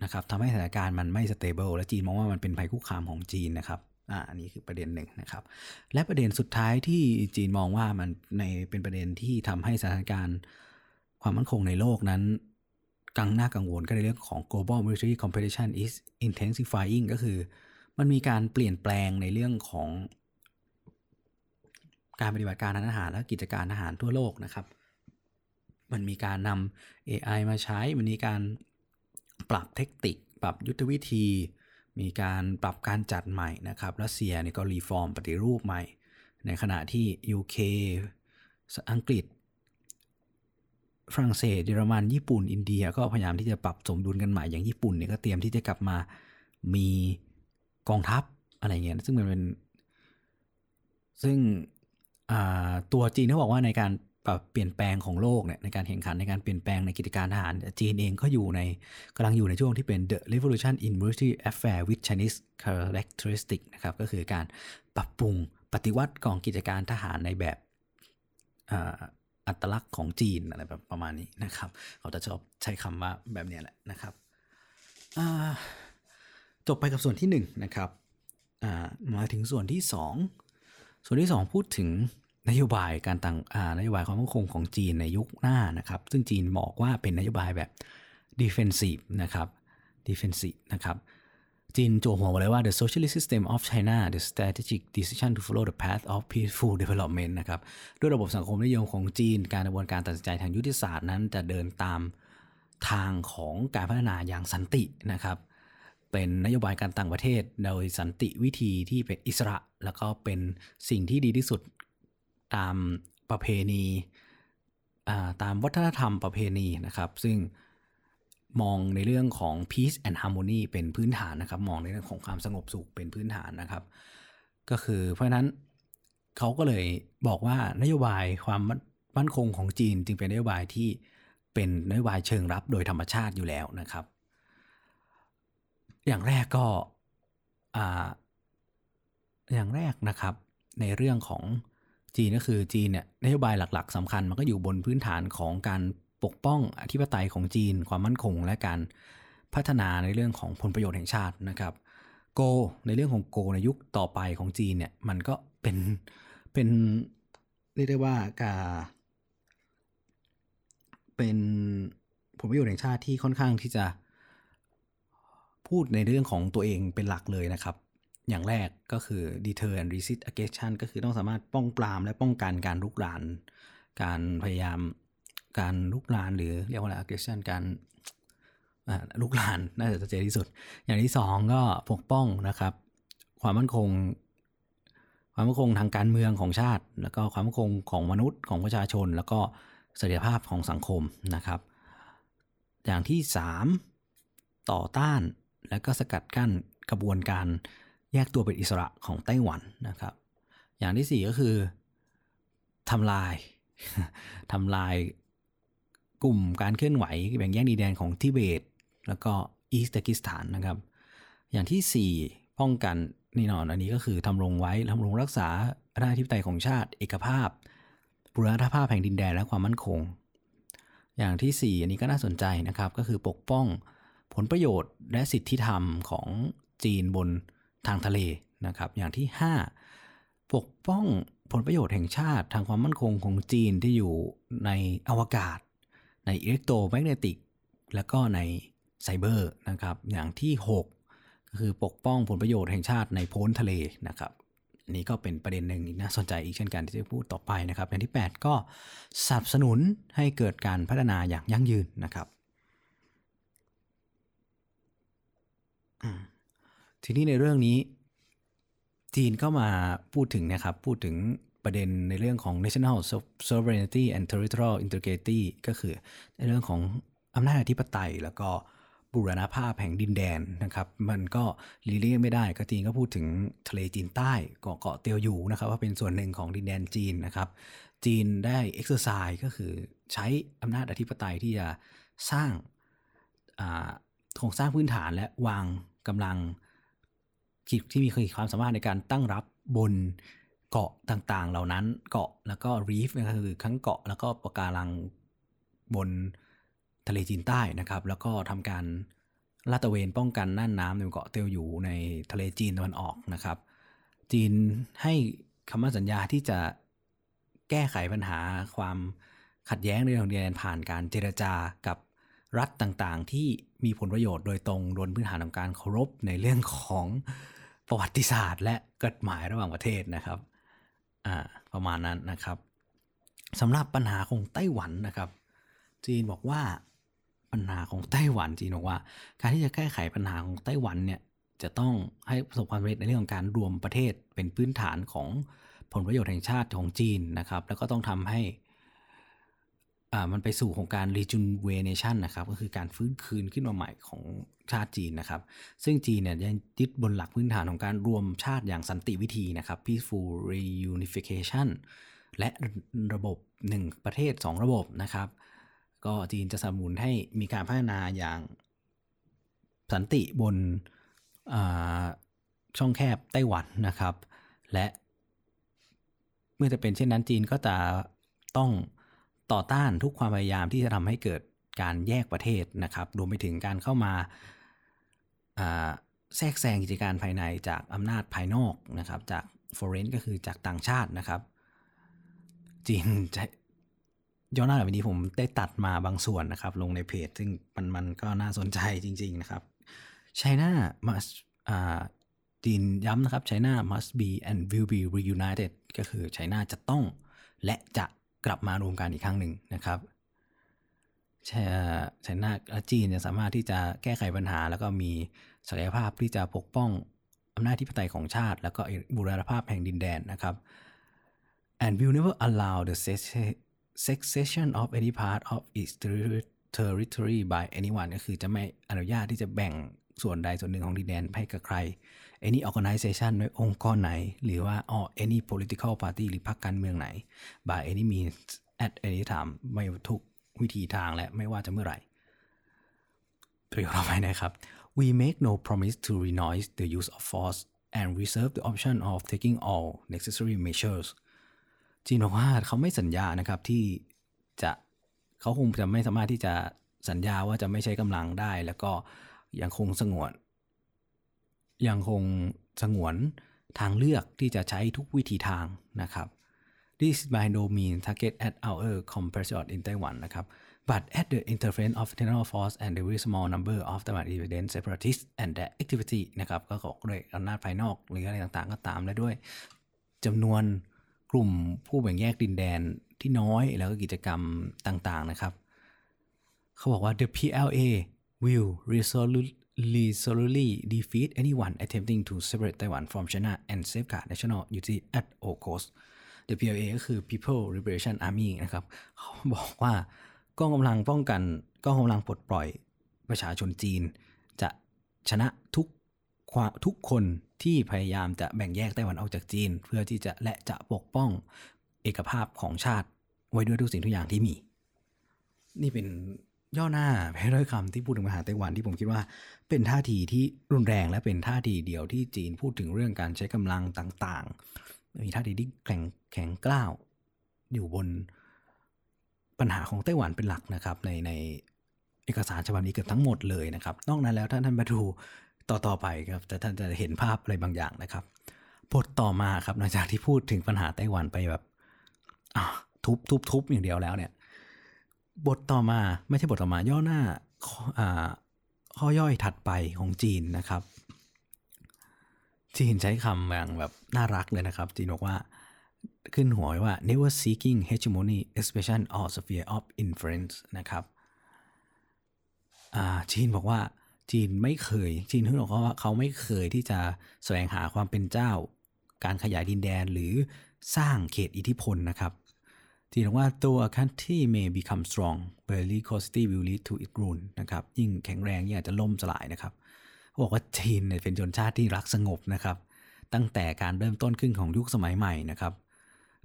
นะครับทำให้สถานการณ์มันไม่สเตเบิลและจีนมองว่ามันเป็นภัยคุกคามของจีนนะครับ อ่าอันนี้คือประเด็นหนึ่งนะครับ และประเด็นสุดท้ายที่จีนมองว่ามันในเป็นประเด็นที่ทำให้สถานการณ์ความมั่นคงในโลกนั้น กังหน้ากังวลก็ในเรื่องของ global military competition is intensifying ก็คือ มันมีการเปลี่ยนแปลงในเรื่องของการปฏิบัติการทางทหารและกิจการทหารทั่วโลกนะครับ มันมีการนำ AI มาใช้ มันมีการปรับเทคนิค ปรับยุทธวิธี มีการปรับการจัดใหม่นะครับรัสเซียนี่ก็ reform ปฏิรูปใหม่ ในขณะที่ UK อังกฤษ ฝรั่งเศสเยอรมันญี่ปุ่นอินเดีย ก็พยายามที่จะปรับสมดุลกันใหม่อย่างญี่ปุ่นเนี่ยก็เตรียมที่จะกลับมามีกองทัพอะไรเงี้ยซึ่งมันเป็น ซึ่งตัวจีนเขาบอกว่าในการ ปรับเปลี่ยนแปลงของโลกเนี่ยในการแข่งขันในการเปลี่ยนแปลงในกิจการทหาร จีนเองก็อยู่ในกำลังอยู่ในช่วงที่เป็น the revolution in military affair with Chinese characteristic นะครับก็คือการปรับปรุงปฏิวัติกองกิจการทหารในแบบอัตลักษณ์ของจีนอะไรแบบประมาณนี้นะครับ เขาจะชอบใช้คำว่าแบบนี้แหละนะครับจบไปกับส่วนที่1นนะครับมาถึงส่วนที่ 2 ส่วนที่ 2 พูดถึง นโยบายการต่างนโยบายความมั่นคงของจีนในยุคหน้านะครับ ซึ่งจีนบอกว่าเป็นนโยบายแบบ defensive นะครับ defensive นะครับจีนโจหัวเลยว่า the socialist system of China the strategic decision to follow the path of peaceful development นะครับด้วยระบบสังคมนิยมของจีน การกระบวนการตัดสินใจทางยุทธศาสตร์นั้นจะเดินตามทางของการพัฒนาอย่างสันตินะครับเป็นนโยบายการต่างประเทศโดยสันติวิธีที่เป็นอิสระ แล้วก็เป็นสิ่งที่ดีที่สุด ตามประเพณีตามวัฒนธรรมประเพณีนะครับ ซึ่งมองในเรื่องของ peace and harmony เป็นพื้นฐานนะครับ มองในเรื่องของความสงบสุขเป็นพื้นฐานนะครับ ก็คือเพราะนั้นเขาก็เลยบอกว่านโยบายความมั่นคงของจีนจึงเป็นนโยบายที่เป็นนโยบายเชิงรับโดยธรรมชาติอยู่แล้วนะครับ อย่างแรกก็อย่างแรกนะครับในเรื่องของ จีนก็คือจีนเนี่ยนโยบายหลัก ๆสำคัญมันก็อยู่บนพื้นฐานของการปกป้องอธิปไตยของจีน ความมั่นคง และการพัฒนาในเรื่องของผลประโยชน์แห่งชาตินะครับ โก ในเรื่องของโกในยุคต่อไปของจีนเนี่ยมันก็เป็นเป็นเรียกได้ว่าการเป็นผลประโยชน์แห่งชาติที่ค่อนข้างที่จะพูดในเรื่องของตัวเองเป็นหลักเลยนะครับ อย่างแรกก็คือ deter and resist aggression ก็คือต้องสามารถป้องปรามและป้องกันการลุกราน การพยายามการลุกลานหรือเรียกว่าอะไร aggression การลุกลานน่าจะชัดเจนที่สุด อย่างที่สองก็ปกป้องนะครับ ความมั่นคง ความมั่นคงทางการเมืองของชาติ แล้วก็ความมั่นคงของมนุษย์ของประชาชน แล้วก็เสถียรภาพของสังคมนะครับ อย่างที่สามต่อต้านและก็สกัดกั้นกระบวนการ แยกตัวเป็นอิสระของไต้หวันนะครับ อย่างที่สี่ก็คือทำลายทำลายกลุ่มการเคลื่อนไหวแบ่งแยกดินแดนของทิเบต แล้วก็อีสตกิสถานนะครับ อย่างที่ 4 ป้องกันนี่นอนอันนี้ก็คือทำรงไว้ทำรงรักษาอำนาธิปไตยของชาติเอกภาพบุรณภาพแห่งดินแดนและความมั่นคง อย่างที่ 4 อันนี้ก็น่าสนใจนะครับ ก็คือปกป้องผลประโยชน์และสิทธิธรรมของจีนบน ทางทะเลนะครับ อย่างที่ 5 ปกป้องผลประโยชน์แห่งชาติทางความมั่นคงของจีนที่อยู่ในอวกาศ ในอิเล็กโทรแมกเนติก และก็ในไซเบอร์นะครับ อย่างที่ 6 ก็คือปกป้องผลประโยชน์แห่งชาติในโพ้นทะเลนะครับนี่ก็เป็นประเด็นหนึ่งน่าสนใจอีกเช่นกันที่จะพูดต่อไปนะครับอย่างที่ 8 ก็สนับสนุนให้เกิดการพัฒนาอย่างยั่งยืนนะครับ ทีนี้ในเรื่องนี้จีนก็มาพูดถึงนะครับ พูดถึงประเด็นในเรื่องของ national sovereignty and territorial integrity ก็คือในเรื่องของอำนาจอธิปไตยแล้วก็บูรณภาพแห่งดินแดนนะครับ มันก็ลีเลี่ยงไม่ได้ก็จีนก็พูดถึงทะเลจีนใต้เกาะเกาะเตียวอยู่นะครับ ว่าเป็นส่วนหนึ่งของดินแดนจีนนะครับ จีนได้ exercise ก็คือใช้อำนาจอธิปไตยที่จะสร้างโครงสร้างพื้นฐานและวางกำลัง ที่มีความสามารถในการตั้งรับบนเกาะต่างๆ เหล่านั้นเกาะแล้วก็รีฟก็คือทั้งเกาะแล้วก็ปะการังบนทะเลจีนใต้นะครับ แล้วก็ทำการลาดตระเวนป้องกันน่านน้ำในเกาะเตียวอยู่ในทะเลจีนตะวันออกนะครับ จีนให้คำมั่นสัญญาที่จะแก้ไขปัญหาความขัดแย้งในเรื่องดินแดนผ่านการเจรจากับรัฐต่างๆ ที่มีผลประโยชน์โดยตรงบนพื้นฐานของการเคารพในเรื่องของ ประวัติศาสตร์ และกฎหมายระหว่างประเทศนะครับอ่าประมาณนั้นนะครับสำหรับปัญหาของไต้หวันนะครับ จีนบอกว่าปัญหาของไต้หวันจีนบอกว่า การที่จะแก้ไขปัญหาของไต้หวันเนี่ยจะต้องให้ประสบความสำเร็จในเรื่องของการรวมประเทศเป็นพื้นฐานของผลประโยชน์แห่งชาติของจีนนะครับ แล้วก็ต้องทำให้ มันไปสู่ของการ rejuvenation นะครับ ก็คือการฟื้นคืนขึ้นมาใหม่ของชาติจีนนะครับ ซึ่งจีนเนี่ยยังยึดบนหลักพื้นฐานของการรวมชาติอย่างสันติวิธีนะครับ peaceful reunification และระบบ 1 ประเทศ 2 ระบบนะครับ ก็จีนจะสนับสนุนให้มีการพัฒนาอย่างสันติบนช่องแคบไต้หวันนะครับ และ เมื่อจะเป็นเช่นนั้นจีนก็จะต้อง ต่อต้านทุกความพยายามที่จะทำให้เกิดการแยกประเทศนะครับรวมไปถึงการเข้ามาแทรกแซงกิจการภายในจากอำนาจภายนอกนะครับ จาก foreign ก็คือจากต่างชาตินะครับจีนย้อนหน้าแบบนี้ผมได้ตัดมาบางส่วนนะครับ ลงในเพจ ซึ่งมันมันก็น่าสนใจจริง ๆ นะครับ China must จีนย้ำนะครับ China must be and will be reunited ก็คือ China จะต้องและจะ กลับมารวมกันอีกครั้งหนึ่งนะครับไชน่าและจีนจะสามารถที่จะแก้ไขปัญหา แล้วก็มีศักยภาพที่จะปกป้องอำนาจที่ปไตยของชาติ แล้วก็บูรณภาพแห่งดินแดนนะครับ and will never allow the succession of any part of its territory by anyone ก็คือจะไม่อนุญาตที่จะแบ่งส่วนใดส่วนหนึ่งของดินแดนให้กับใคร any organization ในองค์กรไหน หรือว่า or any political party หรือพรรคการเมืองไหน by any means at any time ไม่ทุกวิธีทางและไม่ว่าจะเมื่อไหร่ประโยคต่อไปนะครับ we make no promise to renounce the use of force and reserve the option of taking all necessary measures จีนบอกว่าเขาไม่สัญญานะครับที่จะเขาคงจะไม่สามารถที่จะสัญญาว่าจะไม่ใช้กำลังได้ แล้วก็ยังคงสงวน ยังคงสงวนทางเลือกที่จะใช้ทุกวิธีทางนะครับ This by no means target at our competition in Taiwan นะครับ but at the interference of internal force and the very small number of Taiwan independent separatists and their activity นะครับ ก็ขอด้วยอำนาจภายนอกหรืออะไรต่างๆ ก็ตามและด้วยจำนวนกลุ่มผู้แบ่งแยกดินแดนที่น้อยแล้วก็กิจกรรมต่างๆนะครับ เขาบอกว่า the PLA will resolute resolutely defeat anyone attempting to separate Taiwan from China and safeguard national unity at all costs the PLA ก็คือ People Liberation Army นะครับเขาบอกว่ากองกำลังป้องกันกองกำลังปลดปล่อยประชาชนจีน จะชนะทุกทุกคนที่พยายามจะแบ่งแยกไต้หวันออกจากจีน เพื่อที่จะและจะปกป้องเอกภาพของชาติไว้ด้วยทุกสิ่งทุกอย่างที่มี นี่เป็น ย่อหน้าแพ้ด้วยคำที่พูดถึงปัญหาไต้หวันที่ผมคิดว่า เป็นท่าทีที่รุนแรงและเป็นท่าทีเดียวที่จีนพูดถึงเรื่องการใช้กำลังต่างๆ มีท่าทีที่แข็งแข็งกล้าวอยู่บนปัญหาของไต้หวันเป็นหลักนะครับ ในในเอกสารฉบับนี้เกือบทั้งหมดเลยนะครับ นอกนั้นแล้วท่านท่านมาดูต่อต่อไปครับแต่ท่านจะเห็นภาพอะไรบางอย่างนะครับบทต่อมาครับหลังจากที่พูดถึงปัญหาไต้หวันไปแบบทุบทุบทุบอย่างเดียวแล้วเนี่ย บทต่อมาไม่ใช่บทต่อมาย่อหน้าข้อย่อยถัดไปของจีนนะครับ จีนใช้คำอย่างแบบน่ารักเลยนะครับ จีนบอกว่าขึ้นหัวว้ว่า never seeking hegemony expression or sphere of influence นะครับจีนบอกว่าจีนไม่เคย จีนเขาบอกว่าเขาไม่เคยที่จะแสวงหาความเป็นเจ้า การขยายดินแดนหรือสร้างเขตอิทธิพลนะครับ จีนบอกว่า ตัว country may become strong but religiosity will lead to its ruin นะครับ ยิ่งแข็งแรงยิ่งอาจจะล่มสลายนะครับบอกว่าจีนเนี่ยเป็นชนชาติที่รักสงบนะครับ ตั้งแต่การเริ่มต้นขึ้นของยุคสมัยใหม่นะครับ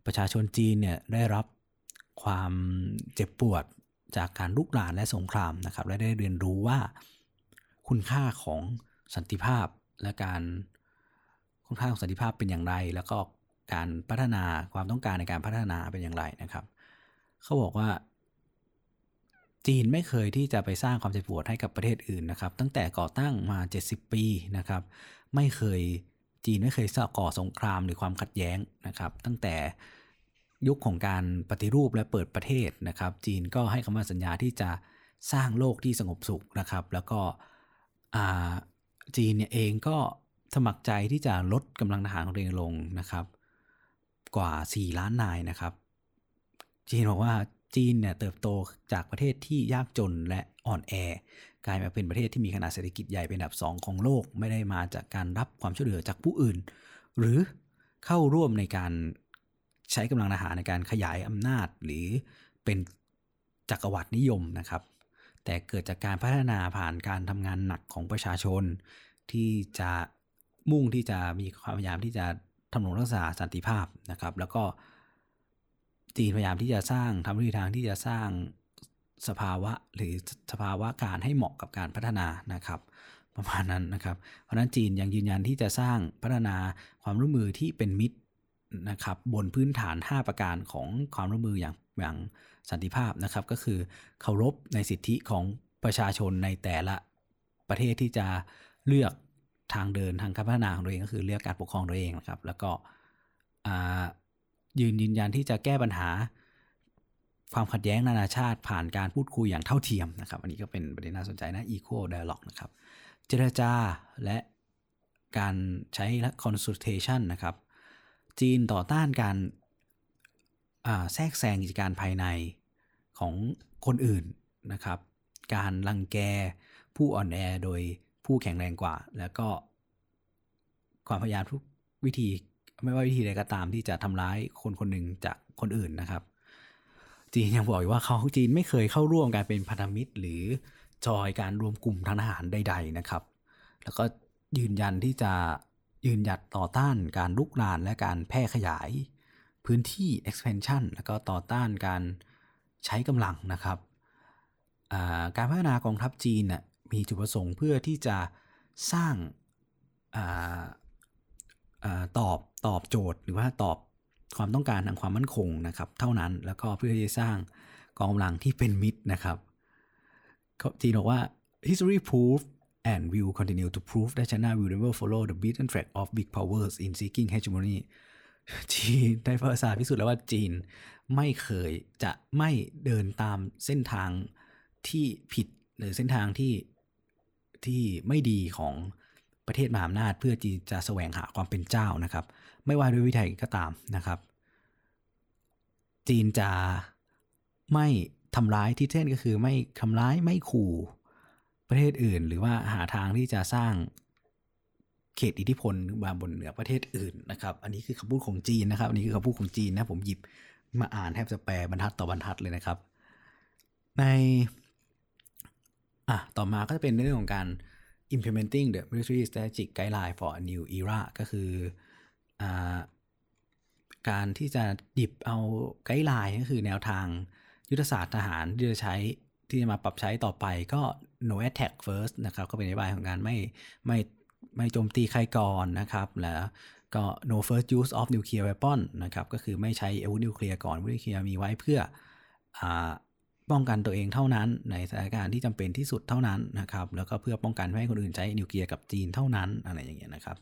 ประชาชนจีนเนี่ยได้รับความเจ็บปวดจากการลุกลานและสงครามนะครับ และได้เรียนรู้ว่าคุณค่าของสันติภาพและการคุณค่าของสันติภาพเป็นอย่างไร แล้วก็ การพัฒนาความต้องการในการพัฒนาเป็นอย่างไรนะครับ เขาบอกว่า จีนไม่เคยที่จะไปสร้างความเจ็บปวดให้กับประเทศอื่นนะครับ ตั้งแต่ก่อตั้งมา 70 ปีนะครับ ไม่เคยจีนไม่เคยก่อสงครามหรือความขัดแย้งนะครับ ตั้งแต่ยุคของการปฏิรูปและเปิดประเทศนะครับ จีนก็ให้คำมั่นสัญญาที่จะสร้างโลกที่สงบสุขนะครับ แล้วก็จีนเนี่ยเองก็สมัครใจที่จะลดกำลังทหารของตัวเองลงนะครับ กว่า 4 ล้านนายนะครับ จีนบอกว่าจีนเนี่ยเติบโตจากประเทศที่ยากจนและอ่อนแอกลายมาเป็นประเทศที่มีขนาดเศรษฐกิจใหญ่เป็นอันดับ 2 ของโลกไม่ได้มาจากการรับความช่วยเหลือจากผู้อื่น หรือเข้าร่วมในการใช้กำลังทหารในการขยายอำนาจหรือเป็นจักรวรรดินิยมนะครับ แต่เกิดจากการพัฒนาผ่านการทำงานหนักของประชาชน ที่จะมุ่งที่จะมีความพยายามที่จะ ทำรงรักษาสันติภาพนะครับ แล้วก็จีนพยายามที่จะสร้างทำวิธีทางที่จะสร้างสภาวะหรือสภาวะการให้เหมาะกับการพัฒนานะครับ ประมาณนั้นนะครับ เพราะนั้นจีนยังยืนยันที่จะสร้างพัฒนาความร่วมมือที่เป็นมิตรนะครับบนพื้นฐาน 5 ประการของความร่วมมืออย่างอย่างสันติภาพนะครับ ก็คือเคารพในสิทธิของประชาชนในแต่ละประเทศที่จะเลือก ทางเดินทางการพัฒนาของตัวเองก็คือเลือกการปกครองตัวเองนะครับ แล้วก็ยืนยืนยันที่จะแก้ปัญหาความขัดแย้งนานาชาติผ่านการพูดคุยอย่างเท่าเทียมนะครับ อันนี้ก็เป็นประเด็นน่าสนใจนะ equal dialogue นะครับ เจรจาและการใช้ consultation นะครับ จีนต่อต้านการแทรกแซงกิจการภายในของคนอื่นนะครับ การลังแกผู้อ่อนแอโดย ผู้แข็งแรงกว่า แล้วก็ความพยายามทุกวิธี ไม่ว่าวิธีใดก็ตามที่จะทำร้ายคนคนหนึ่งจากคนอื่นนะครับ จีนยังบอกว่าเขาจีนไม่เคยเข้าร่วมการเป็นพันธมิตร หรือจอยการรวมกลุ่มทางทหารใด ๆนะครับ แล้วก็ยืนยันที่จะยืนหยัดต่อต้านการลุกรานและการแพร่ขยายพื้นที่ expansion แล้วก็ต่อต้านการใช้กำลังนะครับ การพัฒนากองทัพจีนน่ มีจุดประสงค์เพื่อที่จะสร้างตอบตอบโจทย์หรือว่าตอบความต้องการทางความมั่นคงนะครับ เท่านั้นแล้วก็เพื่อที่จะสร้างกองกำลังที่เป็นมิตรนะครับจีนบอกว่า history proof and will continue to prove that China will never follow the beaten track of big powers in seeking hegemony จีนได้ประวัติศาพิสูจน์แล้วว่าจีนไม่เคยจะไม่เดินตามเส้นทางที่ผิดหรือเส้นทางที่ ที่ไม่ดีของประเทศมหาอำนาจเพื่อจีจะแสวงหาความเป็นเจ้านะครับ ไม่ว่าด้วยวิธีก็ตามนะครับ จีนจะไม่ทำร้ายที่เช่นก็คือไม่ทำร้ายไม่ขู่ประเทศอื่น หรือว่าหาทางที่จะสร้างเขตอิทธิพลมาบนเหนือประเทศอื่นนะครับ อันนี้คือคำพูดของจีนนะครับ อันนี้คือคำพูดของจีนนะผมหยิบมาอ่านแทบจะแปลบรรทัดต่อบรรทัดเลยนะครับ ใน อะต่อมาก็จะเป็นเรื่องของการ implementing the military strategic guideline for a new era ก็คืออการที่จะหยิบเอา guideline ก็คือแนวทางยุทธศาสตร์ทหารที่จะใช้ที่จะมาปรับใช้ต่อไปก็ no attack first นะครับ ก็เป็นนโยบายของการไม่ไม่ไม่โจมตีใครก่อนนะครับ แล้วก็ no first use of nuclear weapon นะครับ ก็คือไม่ใช้อาวุธนิวเคลียร์ก่อนอาวุธนิวเคลียร์มีไว้เพื่ออ ป้องกันตัวเองเท่านั้น ในสถานการณ์ที่จำเป็นที่สุดเท่านั้นนะครับ แล้วก็เพื่อป้องกันไม่ให้คนอื่นใช้นิวเคลียร์กับจีนเท่านั้นอะไรอย่างเงี้ยนะครับ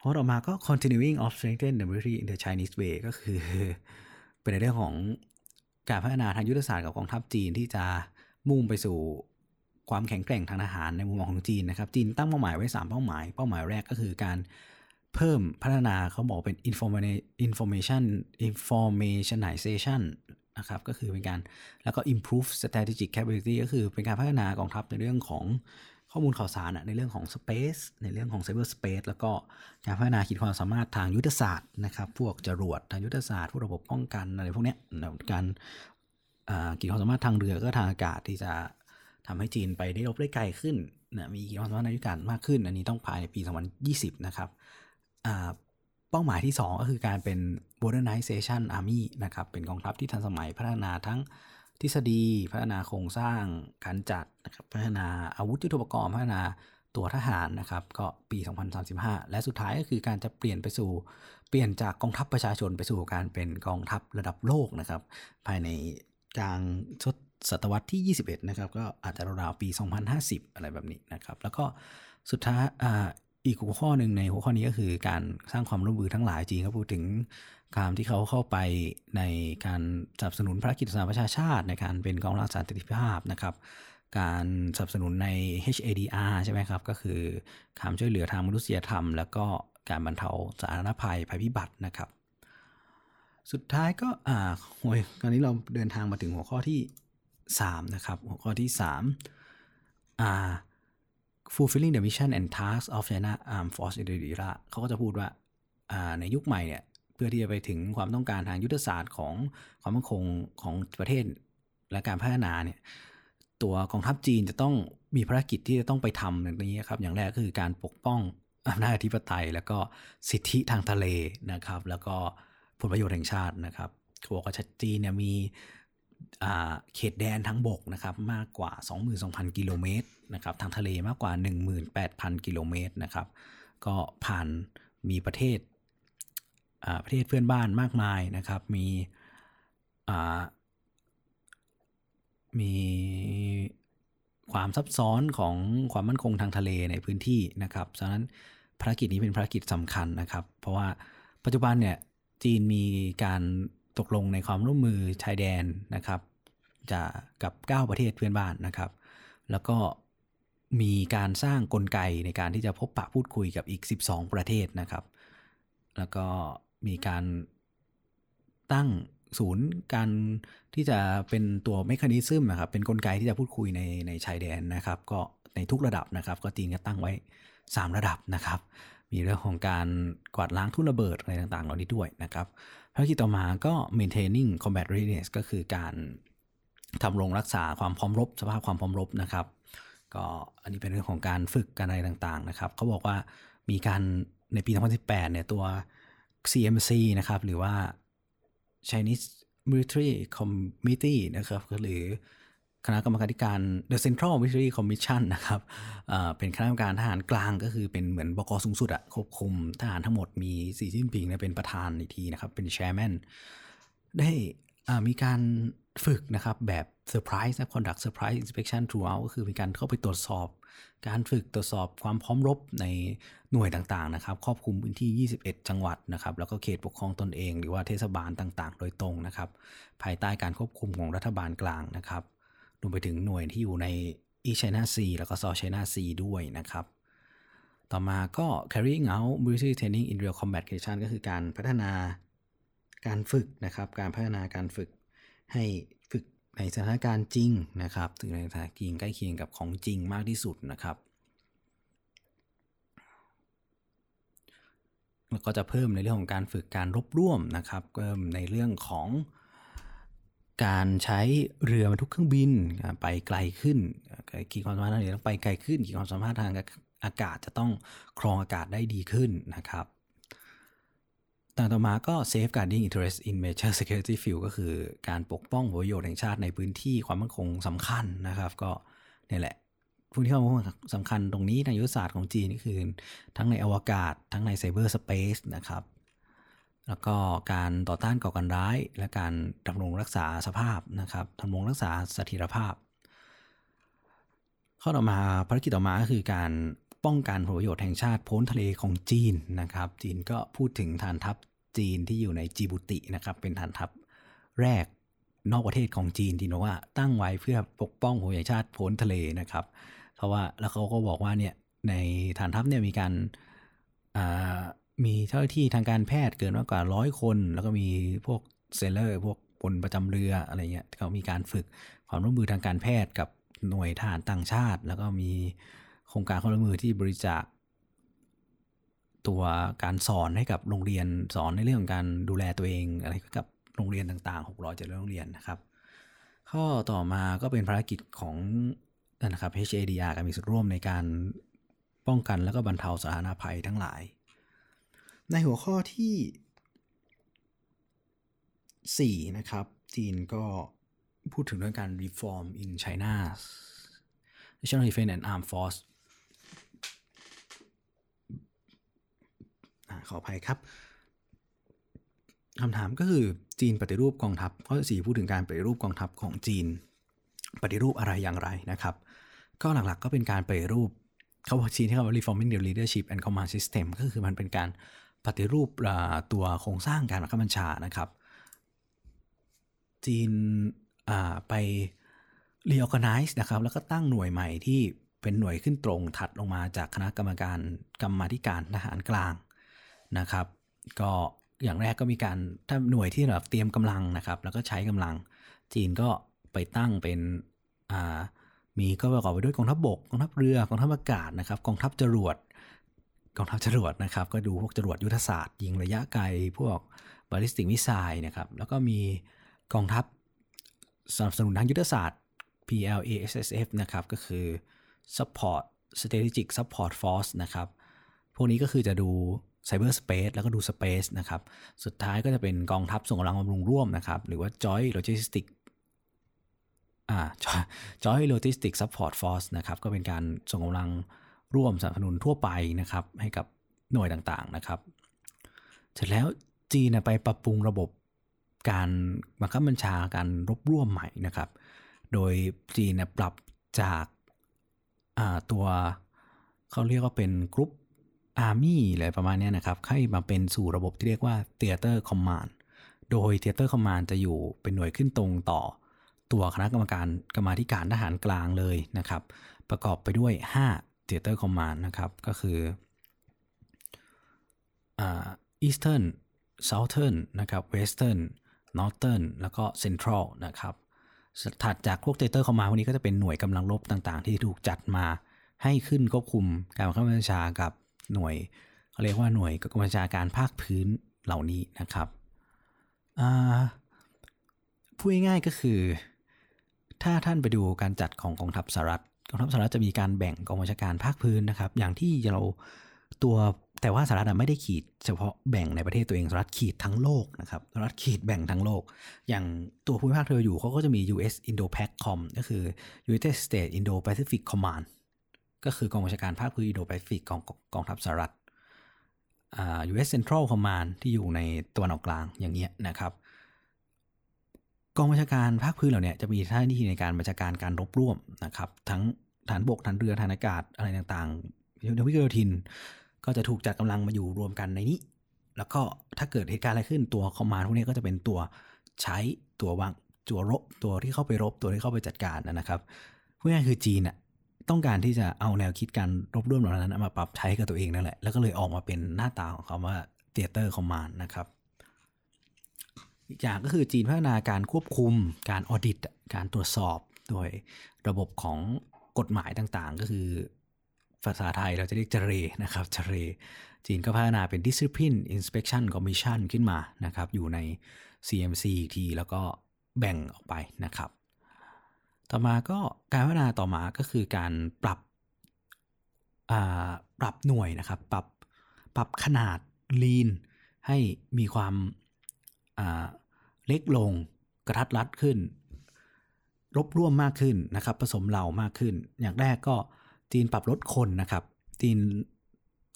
พอต่อมาก็ continuing of strengthen the military in the Chinese way ก็คือ เป็นในเรื่องของการพัฒนาทางยุทธศาสตร์กับกองทัพจีนที่จะมุ่งไปสู่ความแข็งแกร่งทางทหารในมุมมองของจีนนะครับ จีนตั้งเป้าหมายไว้ 3 เป้าหมาย เป้าหมายแรกก็คือการเพิ่มพัฒนาเขาบอกเป็น information informationization นะครับก็คือเป็นการแล้วก็ improve strategic capability ก็คือเป็นการพัฒนากองทัพในเรื่องของข้อมูลข่าวสารในเรื่องของ Space ในเรื่องของ Cyber Space แล้วก็การพัฒนาขีดความสามารถทางยุทธศาสตร์นะครับ พวกจรวดทางยุทธศาสตร์พวกระบบป้องกันอะไรพวกนี้การขีดความสามารถทางเรือก็ทางอากาศที่จะทำให้จีนไปได้รบได้ไกลขึ้นนะมีขีดความสามารถในยุทธการมากขึ้น อันนี้ต้องภายในปี 2020 นะครับ เป้าหมายที่ 2 ก็คือการเป็น modernization army นะครับ เป็นกองทัพที่ทันสมัยพัฒนาทั้งทฤษฎี พัฒนาโครงสร้างการจัดนะครับพัฒนาอาวุธยุทโธปกรณ์พัฒนาตัวทหารนะครับ ก็ปี 2035 และสุดท้ายก็คือการจะเปลี่ยนไปสู่ เปลี่ยนจากกองทัพประชาชนไปสู่การเป็นกองทัพระดับโลกนะครับ ภายในกลางศตวรรษที่ 21 นะครับ ก็อาจจะราวๆปี 2050 อะไรแบบนี้นะครับ แล้วก็สุดท้าย อีกหัวข้อหนึ่งในหัวข้อนี้ก็คือการสร้างความร่วมมือทั้งหลายจริงก็พูดถึงการที่เขาเข้าไปในการสนับสนุนภารกิจสหประชาชาติ ในการเป็นกองรักษาสันติภาพนะครับ การสนับสนุนใน HADR ใช่ไหมครับก็คือความช่วยเหลือทางมนุษยธรรม แล้วก็การบรรเทาสาธารณภัยภัยพิบัตินะครับ สุดท้ายก็อ่าโอ้ยตอนนี้เราเดินทางมาถึงหัวข้อที่ 3 นะครับ หัวข้อที่3อ่า fulfilling the mission and tasks of China Armed Force in the era เขาก็จะพูดว่าในยุคใหม่เนี่ยเพื่อที่จะไปถึงความต้องการทางยุทธศาสตร์ของความมั่นคงของประเทศและการพัฒนาเนี่ยตัวกองทัพจีนจะต้องมีภารกิจที่จะต้องไปทำอย่างนี้ครับ อย่างแรกก็คือการปกป้องอำนาจอธิปไตย แล้วก็สิทธิทางทะเลนะครับ แล้วก็ผลประโยชน์แห่งชาตินะครับเขาบอกว่าจีนเนี่ยมี เขตแดนทั้งบกนะครับมากกว่า 22,000 กิโลเมตรนะครับทางทะเลมากกว่า 18,000 กิโลเมตรนะครับก็ผ่านมีประเทศประเทศเพื่อนบ้านมากมายนะครับมีมีความซับซ้อนของความมั่นคงทางทะเลในพื้นที่นะครับฉะนั้นภารกิจนี้เป็นภารกิจสำคัญนะครับ เพราะว่าปัจจุบันเนี่ยจีนมีการ ตกลงในความร่วมมือชายแดนนะครับจะกับ 9 ประเทศเพื่อนบ้านนะครับ แล้วก็มีการสร้างกลไกในการที่จะพบปะพูดคุยกับอีก 12 ประเทศนะครับ แล้วก็มีการตั้งศูนย์การที่จะเป็นตัวเมคานิซึมนะครับ เป็นนกลไกที่จะพูดคุยในในชายแดนนะครับ ก็ในทุกระดับนะครับ ก็จีนก็ตั้งไว้ 3 ระดับนะครับ มีเรื่องของการกวาดล้างทุ่นระเบิดอะไรต่างๆ เหล่านี้ด้วยนะครับ ภารกิจต่อมาก็ maintaining combat readiness ก็คือการทำรงรักษาความพร้อมรบ สภาพความพร้อมรบนะครับ ก็อันนี้เป็นเรื่องของการฝึกการอะไรต่างๆนะครับเขาบอกว่ามีการในปี 2018 เนี่ยตัว CMC นะครับ หรือว่า Chinese Military Committee นะครับหรือ คณะกรรมการการ The Central Military Commission นะครับเป็นคณะกรรมการทหารกลางก็คือเป็นเหมือนบกสูงสุดอะควบคุมทหารทั้งหมดมีสีจิ้นผิงเป็นประธานอีกทีนะครับ เป็น Chairman ได้มีการฝึกนะครับแบบเซอร์ไพรส์นะ conduct surprise inspection throughout ก็คือมีการเข้าไปตรวจสอบ การฝึกตรวจสอบความพร้อมรบในหน่วยต่างๆนะครับครอบคลุมพื้นที่ 21 จังหวัดนะครับแล้วก็เขตปกครองตนเอง หรือว่าเทศบาลต่างๆ โดยตรงนะครับภายใต้การควบคุมของรัฐบาลกลางนะครับ รวมไปถึงหน่วยที่อยู่ใน East China Sea แล้วก็ South China Sea ด้วยนะครับ ต่อมาก็ carrying out military training in real combat condition ก็คือการพัฒนาการฝึกนะครับ การพัฒนาการฝึกให้ฝึกในสถานการณ์จริงนะครับ ถึงในสถานการณ์จริงใกล้เคียงกับของจริงมากที่สุดนะครับ แล้วก็จะเพิ่มในเรื่องของการฝึกการรบร่วมนะครับเพิ่มในเรื่องของ การใช้เรือบรรทุกเครื่องบินไปไกลขึ้นขีดความสามารถทางเรือต้องไปไกลขึ้นขีดความสามารถทางอากาศจะต้องครองอากาศได้ดีขึ้นนะครับต่างต่อมาก็ safeguarding interest in major security field ก็คือการปกป้องผลประโยชน์แห่งชาติในพื้นที่ความมั่นคงสำคัญนะครับ ก็นี่แหละพื้นที่ความมั่นคงสำคัญตรงนี้ทางยุทธศาสตร์ของจีนนี่คือ ทั้งในอวกาศ ทั้งในไซเบอร์สเปซนะครับ แล้วก็การต่อต้านก่อการร้าย และการดำรงรักษาสภาพนะครับดำรงรักษาสถิรภาพ ข้อต่อมาภารกิจต่อมาก็คือการป้องกันผลประโยชน์แห่งชาติพ้นทะเลของจีนนะครับ จีนก็พูดถึงฐานทัพจีนที่อยู่ในจิบุตินะครับ เป็นฐานทัพแรกนอกประเทศของจีนที่นว่าตั้งไว้เพื่อปกป้องผลประโยชน์ชาติพ้นทะเลนะครับ เพราะว่าแล้วเขาก็บอกว่าเนี่ยในฐานทัพเนี่ยมีการ มีเจ้าหน้าที่ทางการแพทย์เกินมากกว่าร้อยคน แล้วก็มีพวกเซลเลอร์พวกบนประจำเรืออะไรเงี้ยเขามีการฝึกความร่วมมือทางการแพทย์กับหน่วยทหารต่างชาติ แล้วก็มีโครงการความร่วมมือที่บริจาคตัวการสอนให้กับโรงเรียนสอนในเรื่องของการดูแลตัวเองอะไรกับโรงเรียนต่างๆ 600จะโรงเรียนนะครับ ข้อต่อมาก็เป็นภารกิจของนะครับ HADR การมีส่วนร่วมในการป้องกันและก็บรรเทาสาธารณภัยทั้งหลาย ในหัวข้อที่ 4 นะครับ จีนก็พูดถึงเรื่องการ reform in China National Defense and Armed Force ขออภัยครับคำถามก็คือจีนปฏิรูปกองทัพข้อสี่พูดถึงการปฏิรูปกองทัพของจีน ปฏิรูปอะไรอย่างไรนะครับ ก็หลักๆก็เป็นการปฏิรูปเขาบอกจีนที่เขาว่า reforming the leadership and command system ก็คือมันเป็นการ ปฏิรูปตัวโครงสร้างการบังคับบัญชานะครับ จีนไป reorganize นะครับแล้วก็ตั้งหน่วยใหม่ที่เป็นหน่วยขึ้นตรงถัดลงมาจากคณะกรรมการกรรมาธิการทหารกลางนะครับ ก็อย่างแรกก็มีการถ้าหน่วยที่แบบเตรียมกำลังนะครับ แล้วก็ใช้กำลัง จีนก็ไปตั้งเป็นมีก็ประกอบไปด้วยกองทัพบกกองทัพเรือกองทัพอากาศนะครับกองทัพจรวด กองทัพจรวดนะครับ ก็ดูพวกจรวดยุทธศาสตร์ ยิงระยะไกล พวก ballistic missile นะครับ แล้วก็มีกองทัพสนับสนุนทางยุทธศาสตร์ PLASSF นะครับ ก็คือ Support Strategic Support Force นะครับ พวกนี้ก็คือจะดู Cyber Space แล้วก็ดู Space นะครับ สุดท้ายก็จะเป็นกองทัพส่งกำลังบำรุงร่วมนะครับ หรือว่า Joint Logistic อ่า Joint Logistic Support Force นะครับ ก็เป็นการส่งกำลัง ร่วมสนับสนุนทั่วไปนะครับ ให้กับหน่วยต่างๆนะครับ เสร็จแล้วจีนไปปรับปรุงระบบการบังคับบัญชาการรบร่วมใหม่นะครับ โดยจีนปรับจากตัวเขาเรียกว่าเป็นกรุ๊ปอาร์มี่อะไรประมาณนี้นะครับ ให้มาเป็นสู่ระบบที่เรียกว่า Theater Command โดย Theater Command จะอยู่เป็นหน่วยขึ้นตรงต่อตัวคณะกรรมการกรรมาธิการทหารกลางเลยนะครับ ประกอบไปด้วย 5 Theater Command นะครับ ก็คืออ่า Eastern Southern นะครับ Western Northern แล้วก็ Central นะครับถัดจากพวก Theater Command พวกนี้ก็จะเป็นหน่วยกำลังรบต่างๆ ที่ถูกจัดมาให้ขึ้นควบคุมการบังคับบัญชากับหน่วยเขาเรียกว่าหน่วยกำบัญชาการภาคพื้นเหล่านี้นะครับพูดง่ายๆก็คือ ถ้าท่านไปดูการจัดของกองทัพสหรัฐ กองทัพสหรัฐจะมีการแบ่งกองบัญชาการภาคพื้นนะครับ อย่างที่เราตัวแต่ว่าสหรัฐไม่ได้ขีดเฉพาะแบ่งในประเทศตัวเองสหรัฐขีดทั้งโลกนะครับสหรัฐขีดแบ่งทั้งโลก อย่างตัวภูมิภาคเธออยู่เขาก็จะมี US Indo-PACOM ก็คือ United States Indo-Pacific Command ก็คือกองบัญชาการภาคพื้นอินโดแปซิฟิกของกองทัพสหรัฐ US Central Command ที่อยู่ในตะวันออกกลางอย่างเงี้ยนะครับ องบัญชาการภาคพื้นเหล่านี้จะมีหน้าที่ในการบัญชาการการรบร่วมนะครับ ทั้งฐานบกฐานเรือฐานอากาศอะไรต่างๆนวิกโยธิน ก็จะถูกจัดกำลังมาอยู่รวมกันในนี้ แล้วก็ถ้าเกิดเหตุการณ์อะไรขึ้นตัวคอมมานด์พวกนี้ก็จะเป็นตัวใช้ตัววางตัวรบตัวที่เข้าไปรบตัวที่เข้าไปจัดการนะครับพูดง่ายคือจีนอะต้องการที่จะเอาแนวคิดการรบร่วมเหล่านั้นมาปรับใช้กับตัวเองนั่นแหละ แล้วก็เลยออกมาเป็นหน้าตาของเขาว่า Theater Command นะครับ อีกอย่างก็คือจีนพัฒนาการควบคุมการออดิตการตรวจสอบโดยระบบของกฎหมายต่างๆ ก็คือภาษาไทยเราจะเรียกจเรนะครับจเรจีนก็พัฒนาเป็น Discipline Inspection Commission ขึ้นมานะครับ อยู่ใน CMC ทีแล้วก็แบ่งออกไปนะครับ ต่อมาก็การพัฒนาต่อมาก็คือการปรับปรับหน่วยนะครับ ปรับปรับขนาดลีนให้มีความ เล็กลงกระทัดรัดขึ้น รบร่วมมากขึ้นนะครับ ผสมเหล่ามากขึ้น อย่างแรกก็จีนปรับลดคนนะครับ จีน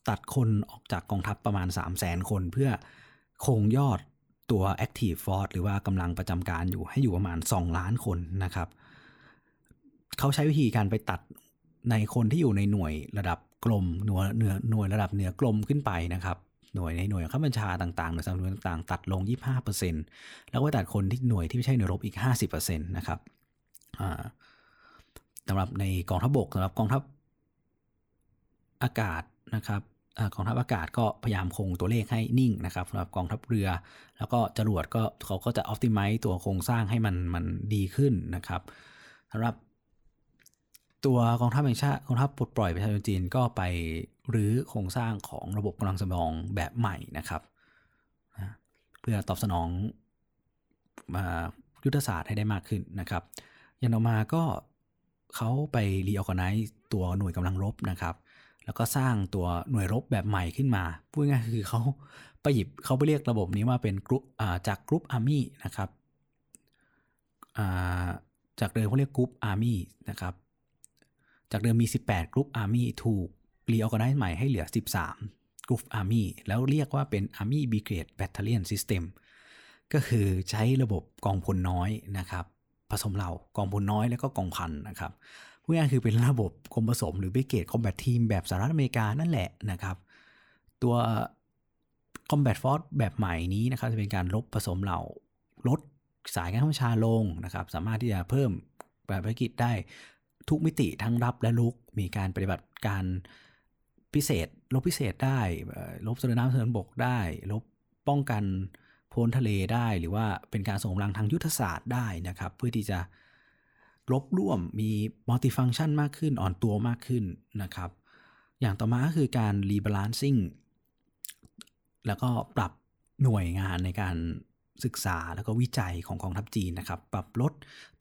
ตัดคนออกจากกองทัพประมาณ 3 0 0แสนคนเพื่อคงยอดตัว Active Force หรือว่ากำลังประจำการอยู่ให้อยู่ประมาณ 2 ล้านคนนะครับ เขาใช้วิธีการไปตัดในคนที่อยู่ในหน่วยระดับกลมหน่วยเหนือหน่วยระดับเหนือกลมขึ้นไปนะครับ หน่วยในหน่วยข้าบัญชาต่างๆหน่วยสำรวจต่างๆ ตัดลง 25%แล้วก็ตัดคนที่หน่วยที่ไม่ใช่หน่วยรบอีก 50%นะครับสำหรับในกองทัพบกสำหรับกองทัพอากาศนะครับกองทัพอากาศก็พยายามคงตัวเลขให้นิ่งนะครับสำหรับกองทัพเรือ แล้วก็จรวดก็เขาก็จะออ t ติไมซ์ตัวโครงสร้างให้มันมันดีขึ้นนะครับสำหรับตัวกองทัพแห่งชาติกองทัพปลดปล่อยประชาชนจีนก็ไป หรือโครงสร้างของระบบกำลังสมองแบบใหม่นะครับเพื่อตอบสนองมายุทธศาสตร์ให้ได้มากขึ้นนะครับอันต่อมาก็เขาไป reorganize ตัวหน่วยกำลังรบนะครับแล้วก็สร้างตัวหน่วยรบแบบใหม่ขึ้นมา พูดง่ายคือเขาไปหยิบเขาไปเรียกระบบนี้ว่าเป็นกรุ๊ปจาก group army นะครับจากเดิมเขาเรียก group army นะครับ จากเดิมมี 18 group army ถูก reorganize ใหม่ให้เหลือ 13 group army แล้วเรียกว่าเป็น Army Brigade Battalion System ก็คือใช้ระบบกองพลน้อยนะครับผสมเหล่ากองพลน้อยแล้วก็กองพันนะครับพูดง่ายคือเป็นระบบกรมผสมหรือ Brigade Combat Team แบบสหรัฐอเมริกานั่นแหละนะครับ ตัว Combat Force แบบใหม่นี้นะครับจะเป็นการรบผสมเหล่าลดสายการบังคับบัญชาลงนะครับสามารถที่จะเพิ่มแบบภารกิจได้ทุกมิติทั้งรับและรุกมีการปฏิบัติการ พิเศษ รบพิเศษได้ รบสะเทินน้ำสะเทินบกได้ รบป้องกันโพ้นทะเลได้หรือว่าเป็นการส่งกำลังทางยุทธศาสตร์ได้นะครับ เพื่อที่จะรบร่วมมี multifunction มากขึ้นอ่อนตัวมากขึ้นนะครับ อย่างต่อมาก็คือการ rebalancing แล้วก็ปรับหน่วยงานในการ ศึกษาแล้วก็วิจัยของกองทัพจีนนะครับ ปรับลด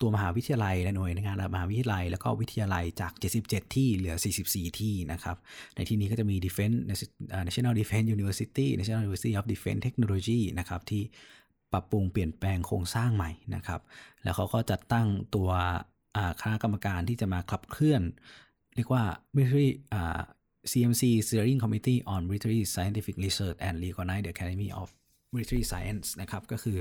ตัวมหาวิทยาลัยและหน่วยงานมหาวิทยาลัย แล้วก็วิทยาลัยจาก 77 ที่เหลือ 44 ที่นะครับ ในที่นี้ก็จะมี Defense National Defense University National University of Defense Technology นะครับที่ปรับปรุงเปลี่ยนแปลงโครงสร้างใหม่นะครับ แล้วเขาก็จัดตั้งตัวคณะกรรมการที่จะมาขับเคลื่อน เรียกว่า military CMC Steering Committee on Military Scientific Research and Recognize the Academy of military science นะครับก็คือ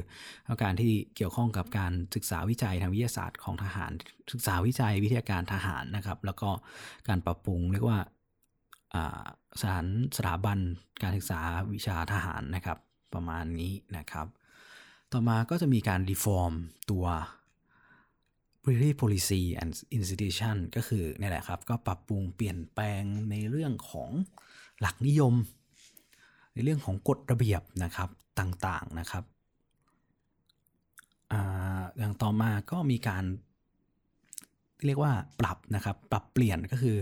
การที่เกี่ยวข้องกับการศึกษาวิจัยทางวิทยาศาสตร์ของทหาร ศึกษาวิจัยวิทยาการทหารนะครับ แล้วก็การปรับปรุงเรียกว่าสถานสถาบันการศึกษาวิชาทหารนะครับ ประมาณนี้นะครับ ต่อมาก็จะมีการรีฟอร์มตัว military policy and institution ก็คือนี่แหละครับ ก็ปรับปรุงเปลี่ยนแปลงในเรื่องของหลักนิยม ในเรื่องของกฎระเบียบนะครับ ต่างๆนะครับอย่างต่อมาก็มีการเรียกว่าปรับนะครับ ปรับเปลี่ยนก็คือ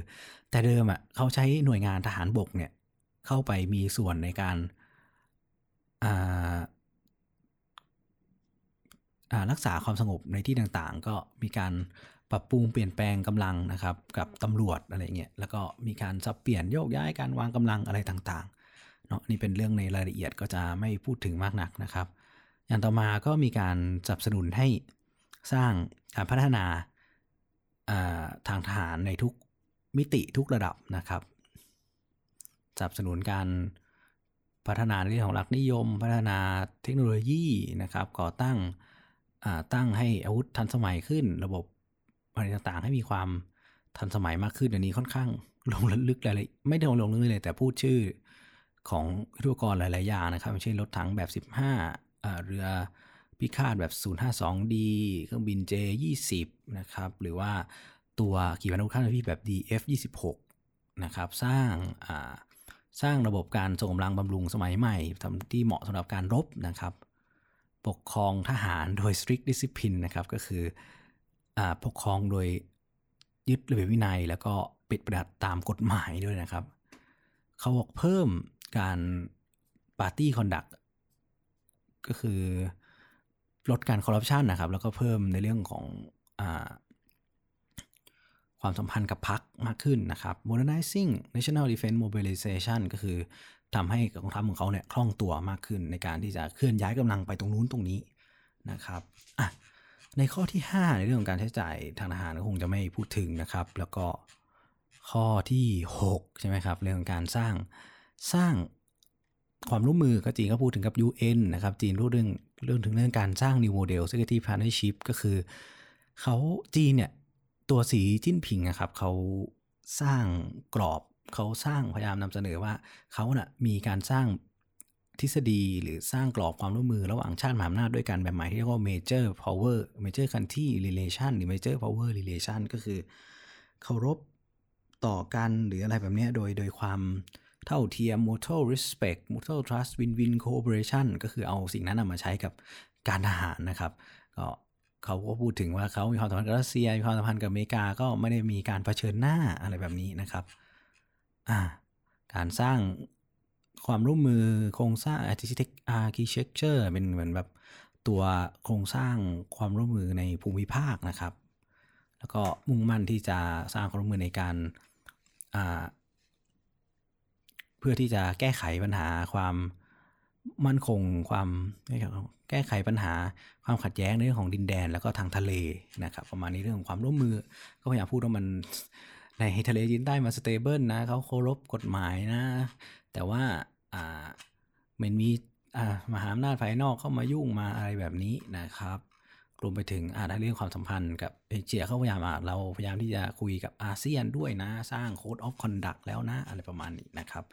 แต่เดิมอะเขาใช้หน่วยงานทหารบกเนี่ยเข้าไปมีส่วนในการรักษาความสงบในที่ต่างๆ ก็มีการปรับปรุงเปลี่ยนแปลงกำลังนะครับ กับตำรวจอะไรเงี้ยแล้วก็มีการสับเปลี่ยนโยกย้ายการวางกำลังอะไรต่างๆ เนาะนี่เป็นเรื่องในรายละเอียดก็จะไม่พูดถึงมากนักนะครับ อย่างต่อมาก็มีการสนับสนุนให้สร้างการพัฒนาทางทหารในทุกมิติทุกระดับนะครับสนับสนุนการพัฒนาในเรื่องของหลักนิยม พัฒนาเทคโนโลยีนะครับ ก่อตั้งตั้งให้อาวุธทันสมัยขึ้น ระบบอะไรต่างๆ ให้มีความทันสมัยมากขึ้นอันนี้ค่อนข้างลงลึกอะไรไม่ได้ลงลึกเลยแต่พูดชื่อ ของยุทธปกรณ์หลาย ๆ อย่างนะครับเช่รถถังแบบ 15 เรือพิฆาตแบบ 052D เครื่องบิน J20 นะครับหรือว่าตัวขีปนาวุธข้ามทวีปแบบ DF26 นะครับสร้างสร้างระบบการส่งกำลังบำรุงสมัยใหม่ทำที่เหมาะสำหรับการรบนะครับ ปกครองทหารโดย strict discipline นะครับก็คืออปกครองโดยยึดระเบียบวินัย แล้วก็ปิดประดับตามกฎหมายด้วยนะครับ เขาบอกเพิ่ม การปาร์ตี้คอนดักก็คือลดการคอร์รัปชันนะครับ แล้วก็เพิ่มในเรื่องของอความสัมพันธ์กับพรรคมากขึ้นนะครับ modernizing national defense mobilization ก็คือทำให้กองทัพของเขาเนี่ยคล่องตัวมากขึ้นในการที่จะเคลื่อนย้ายกำลังไปตรงนู้นตรงนี้นะครับอะในข้อที่ 5 ในเรื่องของการใช้จ่ายทางทหารก็คงจะไม่พูดถึงนะครับ แล้วก็ข้อที่ 6 ใช่ไหมครับ เรื่องของการสร้าง สร้างความร่วมมือก็จีนก็พูดถึงกับ UN นะครับ จีนรู้เรื่องเรื่องถึงเรื่องการสร้าง New Model Security Partnership ก็คือเขาจีนเนี่ยตัวสีจิ้นผิงนะครับเขาสร้างกรอบเขาสร้างพยายามนำเสนอว่าเขานะ่ะมีการสร้างทฤษฎีหรือสร้างกรอบความร่วมมือระหว่างชาติมหาอำนาจด้วยกันแบบใหม่ที่เรียกว่า major power major country relation หรือ major power relation ก็คือเคารพต่อกันหรืออะไรแบบนี้โดยโดยความ เท่าเทียม mutual respect mutual trust win win cooperation ก็คือเอาสิ่งนั้นมาใช้กับการทหารนะครับ ก็เขาก็พูดถึงว่าเขามีความสัมพันธ์กับรัสเซียมีความสัมพันธ์กับอเมริกาก็ไม่ได้มีการเผชิญหน้าอะไรแบบนี้นะครับอ่าการสร้างความร่วมมือโครงสร้าง architecture เป็นเหมือนแบบตัวโครงสร้างความร่วมมือในภูมิภาคนะครับ แล้วก็มุ่งมั่นที่จะสร้างความร่วมมือในการ เพื่อที่จะแก้ไขปัญหาความมั่นคงความแก้ไขปัญหาความขัดแย้งในเรื่องของดินแดนแล้วก็ทางทะเลนะครับประมาณนี้เรื่องของความร่วมมือ ก็พยายามพูดว่ามันในทะเลจีนใต้มัน stable นะเขาเคารพกฎหมายนะ แต่ว่าอ่ามันมีอ่ามหาอำนาจภายนอกเข้ามายุ่งมาอะไรแบบนี้นะครับ รวมไปถึงอ่าเรื่องความสัมพันธ์กับเอเชียเขาพยายามอ่าเราพยายามที่จะคุยกับอาเซียนด้วยนะ สร้าง code of conduct แล้วนะ อะไรประมาณนี้นะครับ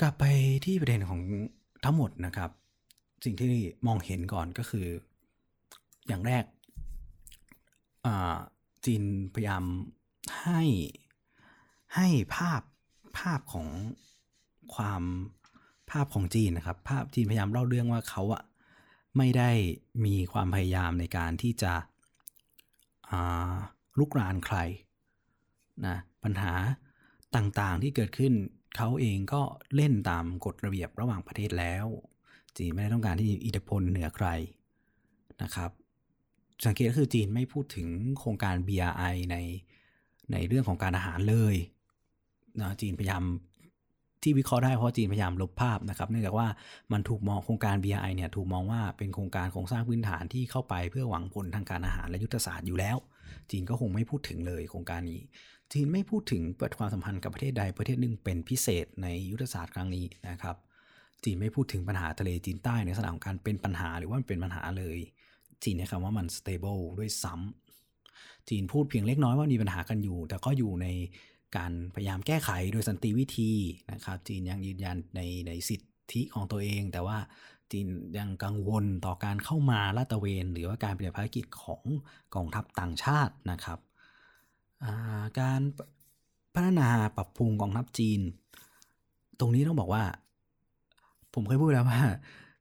กลับไปที่ประเด็นของทั้งหมดนะครับ สิ่งที่มองเห็นก่อนก็คือ อย่างแรกจีนพยายามให้ให้ภาพภาพของความภาพของจีนนะครับ ภาพจีนพยายามเล่าเรื่องว่าเขาอะ ไม่ได้มีความพยายามในการที่จะลุกรานใครนะปัญหาต่างๆที่เกิดขึ้นเขาเองก็เล่นตามกฎระเบียบระหว่างประเทศแล้ว จีนไม่ได้ต้องการที่อิทธิพลเหนือใครนะครับ สังเกตก็คือจีนไม่พูดถึงโครงการ BRI ในในเรื่องของการอาหารเลยนะจีนพยายาม ที่วิเคราะห์ได้เพราะจีนพยายามลบภาพนะครับเนื่องจากว่ามันถูกมองโครงการ BRI เนี่ยถูกมองว่าเป็นโครงการโครงสร้างพื้นฐานที่เข้าไปเพื่อหวังผลทางการอาหารและยุทธศาสตร์อยู่แล้ว จีนก็คงไม่พูดถึงเลยโครงการนี้ จีนไม่พูดถึงเปิดความสัมพันธ์กับประเทศใดประเทศหนึ่งเป็นพิเศษในยุทธศาสตร์ครั้งนี้นะครับ จีนไม่พูดถึงปัญหาทะเลจีนใต้ในสถานการเป็นปัญหาหรือว่ามันเป็นปัญหาเลย จีนใช้คำว่ามัน stable ด้วยซ้ำจีนพูดเพียงเล็กน้อยว่ามีปัญหากันอยู่ แต่ก็อยู่ใน การพยายามแก้ไขโดยสันติวิธีนะครับจีนยังยืนยันในในสิทธิของตัวเอง แต่ว่าจีนยังกังวลต่อการเข้ามาลาดตระเวน หรือว่าการปฏิบัติภารกิจของกองทัพต่างชาตินะครับการพัฒนาปรับปรุงกองทัพจีน ตรงนี้ต้องบอกว่า ผมเคยพูดแล้วว่า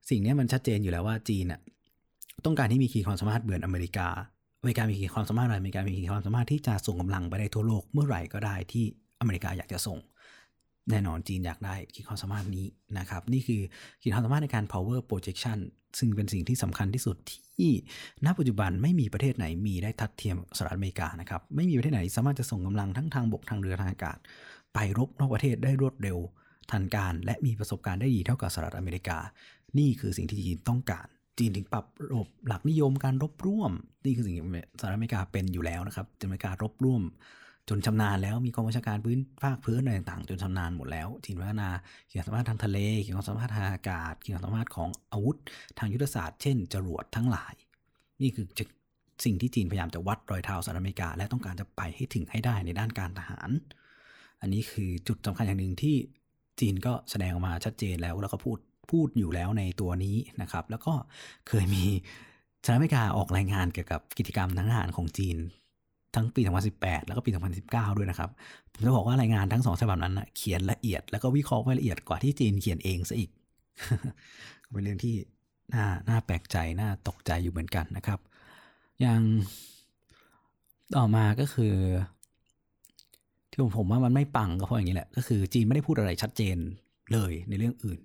สิ่งนี้มันชัดเจนอยู่แล้วว่าจีนอะต้องการที่มีขีดความสามารถเหมือนอเมริกา อเมริกามีขีดความสามารถอะไรอเมริกามีขีดความสามารถที่จะส่งกำลังไปได้ทั่วโลกเมื่อไหร่ก็ได้ที่อเมริกาอยากจะส่ง แน่นอนจีนอยากได้ขีดความสามารถนี้นะครับ นี่คือขีดความสามารถในการ power projection ซึ่งเป็นสิ่งที่สำคัญที่สุดที่ณปัจจุบันไม่มีประเทศไหนมีได้ทัดเทียมสหรัฐอเมริกานะครับไม่มีประเทศไหนสามารถจะส่งกำลังทั้งทางบกทางเรือทางอากาศ ไปรบนอกประเทศได้รวดเร็วทันการและมีประสบการณ์ได้ดีเท่ากับสหรัฐอเมริกา นี่คือสิ่งที่จีนต้องการ จีนถึงปรับระบบหลักนิยมการรบร่วม นี่คือสิ่งที่สหรัฐอเมริกาเป็นอยู่แล้วนะครับอเมริการบร่วม จนชำนาญแล้วมีกองบัญชาการพื้นภาคพื้นอะไรต่างๆ จนชำนาญหมดแล้วจีนพัฒนาขีดความสามารถทางทะเลขีดความสามารถทางอากาศขีดความสามารถของอาวุธ ทางยุทธศาสตร์เช่นจรวดทั้งหลาย นี่คือสิ่งที่จีนพยายามจะวัดรอยเท้าสหรัฐอเมริกา และต้องการจะไปให้ถึงให้ได้ในด้านการทหาร อันนี้คือจุดสำคัญอย่างหนึ่งที่จีนก็แสดงออกมาชัดเจนแล้วแล้วก็พูด พูดอยู่แล้วในตัวนี้นะครับ แล้วก็เคยมีสหรัฐอเมริกาออกรายงานเกี่ยวกับกิจกรรมทางทหารของจีน ทั้งปี 2018 แล้วก็ปี 2019 ด้วยนะครับ ผมจะบอกว่ารายงานทั้งสองฉบับนั้นนะเขียนละเอียด แล้วก็วิเคราะห์ไว้ละเอียดกว่าที่จีนเขียนเองซะอีก เป็นเรื่องที่น่าน่าแปลกใจน่าตกใจอยู่เหมือนกันนะครับ อย่างต่อมาก็คือ ที่ผมผมว่ามันไม่ปังก็เพราะอย่างนี้แหละ ก็คือจีนไม่ได้พูดอะไรชัดเจนเลยในเรื่องอื่น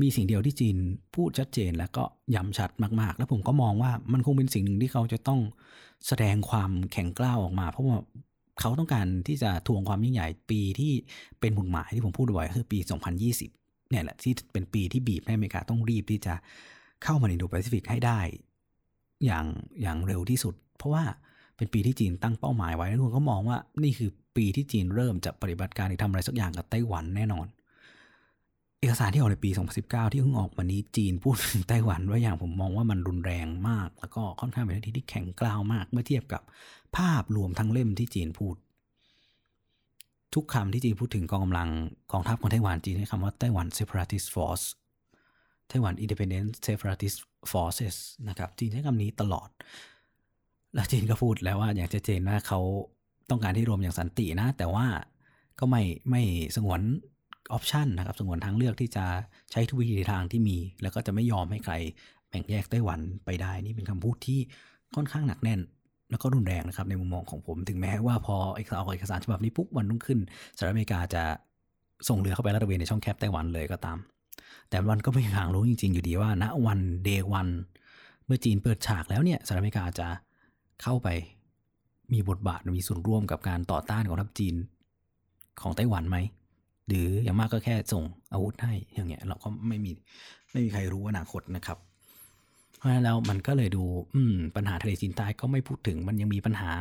มีสิ่งเดียวที่จีนพูดชัดเจนแล้วก็ย้ำชัดมาก ๆ แล้วผมก็มองว่ามันคงเป็นสิ่งหนึ่งที่เขาจะต้องแสดงความแข็งกร้าวออกมา เพราะว่าเขาต้องการที่จะทวงความยิ่งใหญ่ปีที่เป็นหมุดหมายที่ผมพูดบ่อยคือปี 2020 เนี่ยแหละที่เป็นปีที่บีบให้อเมริกาต้องรีบที่จะเข้ามาในอินโดแปซิฟิกให้ได้ อย่างอย่างเร็วที่สุด เพราะว่าเป็นปีที่จีนตั้งเป้าหมายไว้แล้วทุกคนก็มองว่านี่คือปีที่จีนเริ่มจะปฏิบัติการหรือทำอะไรสักอย่างกับไต้หวันแน่นอน เอกสารที่ออกในปี 2019 ที่เพิ่งออกมานี้จีนพูดถึงไต้หวันว่าอย่างผมมองว่ามันรุนแรงมาก แล้วก็ค่อนข้างเป็นที่ที่แข็งกร้าวมาก เมื่อเทียบกับภาพรวมทั้งเล่มที่จีนพูด ทุกคำที่จีนพูดถึงกองกำลังกองทัพของไต้หวันจีนใช้คำว่าไต้หวัน separatist force ไต้หวัน independent separatist forces นะครับจีนใช้คำนี้ตลอด แล้วจีนก็พูดแล้วว่าอย่างชัดเจนว่าเขาต้องการที่รวมอย่างสันตินะ แต่ว่าก็ไม่ไม่สงวน ออปชันนะครับสงวนทางเลือกที่จะใช้ทุกวิธีทางที่มี แล้วก็จะไม่ยอมให้ใครแบ่งแยกไต้หวันไปได้ นี่เป็นคำพูดที่ค่อนข้างหนักแน่น แล้วก็รุนแรงนะครับในมุมมองของผมถึงแม้ว่าพอเอกสารออกเอกสารฉบับนี้ปุ๊บวันรุ่งขึ้นสหรัฐอเมริกาจะส่งเรือเข้าไปลาดตระเวนในช่องแคบไต้หวันเลยก็ตาม แต่วันก็ไม่มีทางรู้จริง ๆ อยู่ดีว่าณวันเดวันเมื่อจีนเปิดฉากแล้วเนี่ยสหรัฐอเมริกาจะเข้าไปมีบทบาทมีส่วนร่วมกับการต่อต้านของทัพจีนของไต้หวันไหม หรืออย่างมากก็แค่ส่งอาวุธให้อย่างเงี้ยเราก็ไม่มีไม่มีใครรู้อนาคตนะครับ เพราะฉะนั้นแล้วมันก็เลยดูอืมปัญหาทะเลจีนใต้ก็ไม่พูดถึงมันยังมีปัญหา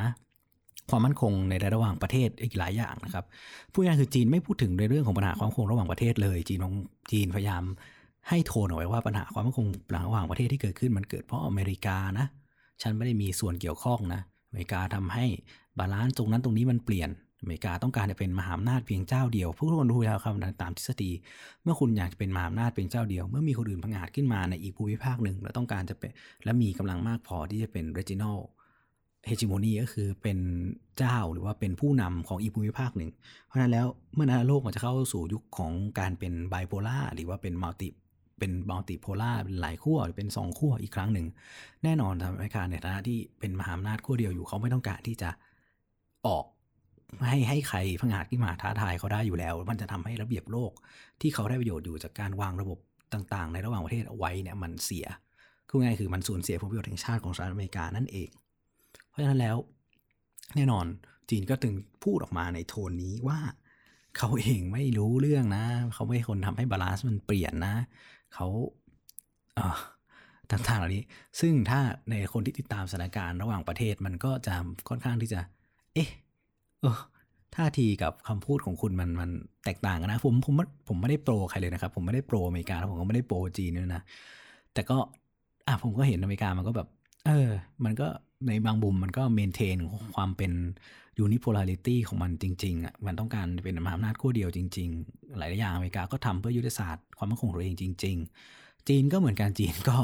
ความมั่นคงในระหว่างประเทศอีกหลายอย่างนะครับพูดง่ายคือจีนไม่พูดถึงในเรื่องของปัญหาความมั่นคงระหว่างประเทศเลย จีนเองจีนพยายามให้โทนเอาไว้ว่าปัญหาความมั่นคงระหว่างประเทศที่เกิดขึ้นมันเกิดเพราะอเมริกานะฉันไม่ได้มีส่วนเกี่ยวข้องนะอเมริกาทำให้ balance ตรงนั้นตรงนี้มันเปลี่ยน อเมริกาต้องการจะเป็นมหาอำนาจเพียงเจ้าเดียวผู้คนรู้แล้วครับตามทฤษฎี เมื่อคุณอยากจะเป็นมหาอำนาจเพียงเจ้าเดียว เมื่อมีคนอื่นพังอาจขึ้นมาในอีกภูมิภาคหนึ่ง และต้องการจะเป็นและมีกำลังมากพอที่จะเป็น regional hegemony ก็คือเป็นเจ้าหรือว่าเป็นผู้นำของอีกภูมิภาคหนึ่ง เพราะนั้นแล้วเมื่อนั้นโลกมันจะเข้าสู่ยุคของการเป็นไบโพล่าหรือว่าเป็นมัลติเป็นมัลติโพล่าเป็นหลายขั้วหรือเป็นสองขั้วอีกครั้งหนึ่ง แน่นอนทางอเมริกาในฐานะที่เป็นมหาอำนาจขั้วเดียวอยู่เขาไม่ต้องการที่จะออก ให้ให้ใครพังอาจที่มาท้าทายเขาได้อยู่แล้ว มันจะทำให้ระเบียบโลกที่เขาได้ประโยชน์อยู่จากการวางระบบต่างๆ ในระหว่างประเทศเอาไว้เนี่ยมันเสียคือง่ายคือมันสูญเสียผลประโยชน์แห่งชาติของสหรัฐอเมริกานั่นเอง เพราะฉะนั้นแล้วแน่นอนจีนก็ถึงพูดออกมาในโทนนี้ว่าเขาเองไม่รู้เรื่องนะ เขาไม่คนทำให้บาลานซ์มันเปลี่ยนนะ เขาเออต่างๆเหล่านี้ ซึ่งถ้าในคนที่ติดตามสถานการณ์ระหว่างประเทศมันก็จะค่อนข้างที่จะ เอ๊ะ เออท่าทีกับคำพูดของคุณมันมันแตกต่างกันนะ ผมผมผมไม่ได้ pro ใครเลยนะครับ ผมไม่ได้ pro อเมริกาแล้วผมก็ไม่ได้ pro จีนด้วยนะ แต่ก็อะผมก็เห็นอเมริกามันก็แบบ เออ มันก็ในบางมุมมันก็ maintain ความเป็น unipolarity ของมันจริงๆอะมันต้องการเป็นมหาอำนาจขั้วเดียวจริง ๆ หลายอย่างอเมริกาก็ทำเพื่อยุทธศาสตร์ความมั่นคงของตัวเองจริง ๆ จีนก็เหมือนกันจีนก็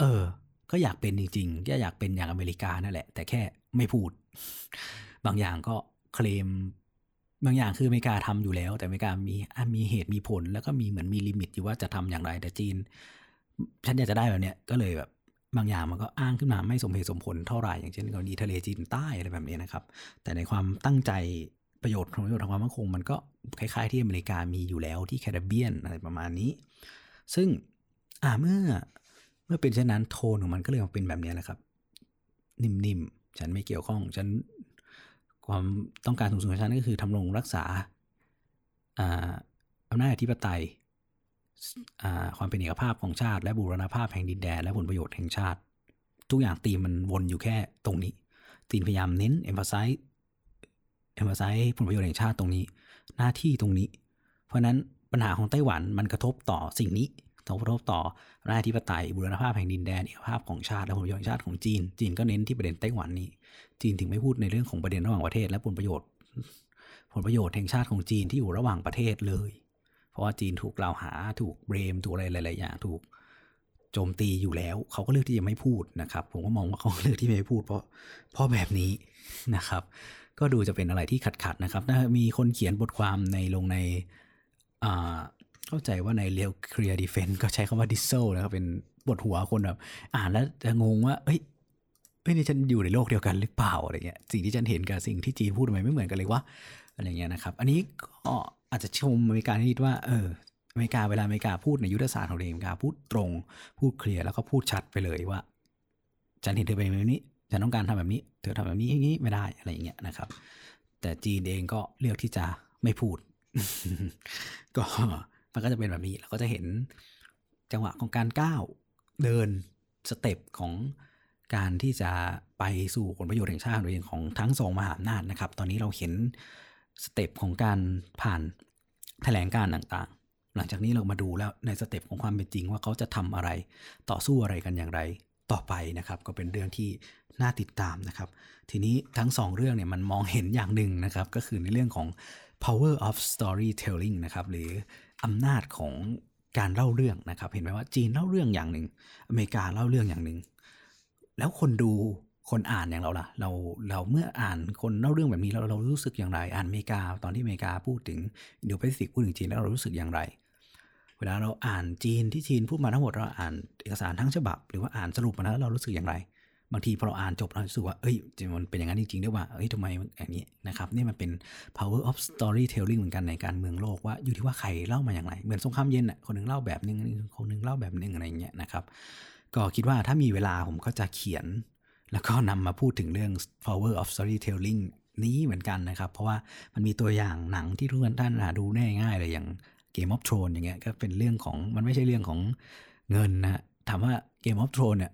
เออ ก็อยากเป็นจริงๆก็อยากเป็นอย่างอเมริกานั่นแหละ แต่แค่ไม่พูด บางอย่างก็ เคลมบางอย่างคืออเมริกาทำอยู่แล้ว แต่อเมริกามีมีเหตุมีผล แล้วก็มีเหมือนมีลิมิตอยู่ว่าจะทำอย่างไรแต่จีน ฉันอยากจะได้แบบเนี้ยก็เลยแบบบางอย่างมันก็อ้างขึ้นมาไม่สมเหตุสมผลเท่าไหร่อย่างเช่นกรณีทะเลจีนใต้อะไรแบบนี้นะครับ แต่ในความตั้งใจประโยชน์ของประโยชน์ทางความมั่นคง มันก็คล้ายๆที่อเมริกามีอยู่แล้วที่แคริบเบียนอะไรประมาณนี้ ซึ่งอ่าเมื่อเมื่อเป็นเช่นนั้นโทนของมันก็เลยมาเป็นแบบนี้แหละครับ นิ่มๆ ฉันไม่เกี่ยวข้อง ฉัน ความต้องการสูงสุดของฉันก็คือทำรงรักษาอำนาจอธิปไตยความเป็นเอกภาพของชาติ และบูรณภาพแห่งดินแดนและผลประโยชน์แห่งชาติ ทุกอย่างตีมันวนอยู่แค่ตรงนี้ ตีนพยายามเน้น emphasize emphasize ผลประโยชน์แห่งชาติตรงนี้ หน้าที่ตรงนี้ เพราะนั้นปัญหาของไต้หวันมันกระทบต่อสิ่งนี้ กระทบต่อราชธิปไตยบูรณภาพแห่งดินแดนเอกภาพของชาติและผลประโยชน์ชาติของจีน จีนก็เน้นที่ประเด็นไต้หวันนี้ จีนถึงไม่พูดในเรื่องของประเด็นระหว่างประเทศ และผลประโยชน์ ผลประโยชน์แห่งชาติของจีนที่อยู่ระหว่างประเทศเลย เพราะว่าจีนถูกกล่าวหาถูกเบรมถูกอะไรหลาย ๆ อย่างถูกโจมตีอยู่แล้ว เขาก็เลือกที่จะไม่พูดนะครับ ผมก็มองว่าเขาเลือกที่ไม่พูด เพราะเพราะแบบนี้นะครับ ก็ดูจะเป็นอะไรที่ขัดๆนะครับถ้ามีคนเขียนบทความในลงในอ่า เข้าใจว่าในเรียวเคลียร์ดีเฟนก็ใช้คำว่าดิสโซนะครับเป็นบทหัวคนแบบ อ่านแล้วจะงงว่า เอ้ยเฮ้ยนี่ฉันอยู่ในโลกเดียวกันหรือเปล่าอะไรเงี้ยสิ่งที่ฉันเห็นกับสิ่งที่จีนพูดทำไมไม่เหมือนกันเลยวะอะไรเงี้ยนะครับ อันนี้ก็อาจจะชมอเมริกานิดว่าเอออเมริกาเวลาอเมริกาพูดในยุทธศาสตร์ของอเมริกาพูดตรง พูดเคลียร์แล้วก็พูดชัดไปเลยว่า ฉันเห็นเธอเป็นแบบนี้ฉันต้องการทำแบบนี้ เธอทำแบบนี้อย่างนี้ไม่ได้อะไรอย่างเงี้ยนะครับ แต่จีนเองก็เลือกที่จะไม่พูด ก็ มันก็จะเป็นแบบนี้เราก็จะเห็นจังหวะของการก้าวเดิน step ของการที่จะไปสู่ผลประโยชน์แห่งชาติโดยของทั้งสองมหาอำนาจนะครับ ตอนนี้เราเห็นstep ของการผ่านแถลงการณ์ต่างๆ หลังจากนี้เรามาดูแล้วใน step ของความเป็นจริงว่าเขาจะทำอะไร ต่อสู้อะไรกันอย่างไรต่อไปนะครับ ก็เป็นเรื่องที่น่าติดตามนะครับ ทีนี้ทั้งสองเรื่องเนี่ยมันมองเห็นอย่างหนึ่งนะครับ ก็คือในเรื่องของ power of storytelling นะครับ หรือ อำนาจของการเล่าเรื่องนะครับ เห็นไหมว่าจีนเล่าเรื่องอย่างหนึ่งอเมริกาเล่าเรื่องอย่างหนึ่งแล้วคนดูคนอ่านอย่างเราล่ะ เราเราเมื่ออ่านคนเล่าเรื่องแบบนี้เราเรารู้สึกอย่างไร อ่านอเมริกา ตอนที่อเมริกาพูดถึงอินโดแปซิฟิกพูดถึงจีนแล้วเรารู้สึกอย่างไร เวลาเราอ่านจีนที่จีนพูดมาทั้งหมดเราอ่านเอกสารทั้งฉบับ หรือว่าอ่านสรุปมาแล้วเรารู้สึกอย่างไร บางทีพอเราอ่านจบเราสึกว่าเอ้ยมันเป็นอย่างนั้นจริงๆด้วยว่าเอ้ยทำไมอย่างนี้นะครับนี่มันเป็น power of storytelling เหมือนกันในการเมืองโลกว่าอยู่ที่ว่าใครเล่ามาอย่างไร เหมือนสงครามเย็นอะคนนึงเล่าแบบนึงคนนึงเล่าแบบนึงอะไรอย่างเงี้ยนะครับก็คิดว่าถ้ามีเวลาผมก็จะเขียน แล้วก็นำมาพูดถึงเรื่อง power of storytelling นี้เหมือนกันนะครับ เพราะว่ามันมีตัวอย่างหนังที่ทุกท่านหาดูได้ง่ายเลยอย่าง Game of Thrones อย่างเงี้ยก็เป็นเรื่องของมันไม่ใช่เรื่องของเงินนะถามว่า Game of Thrones เนี่ย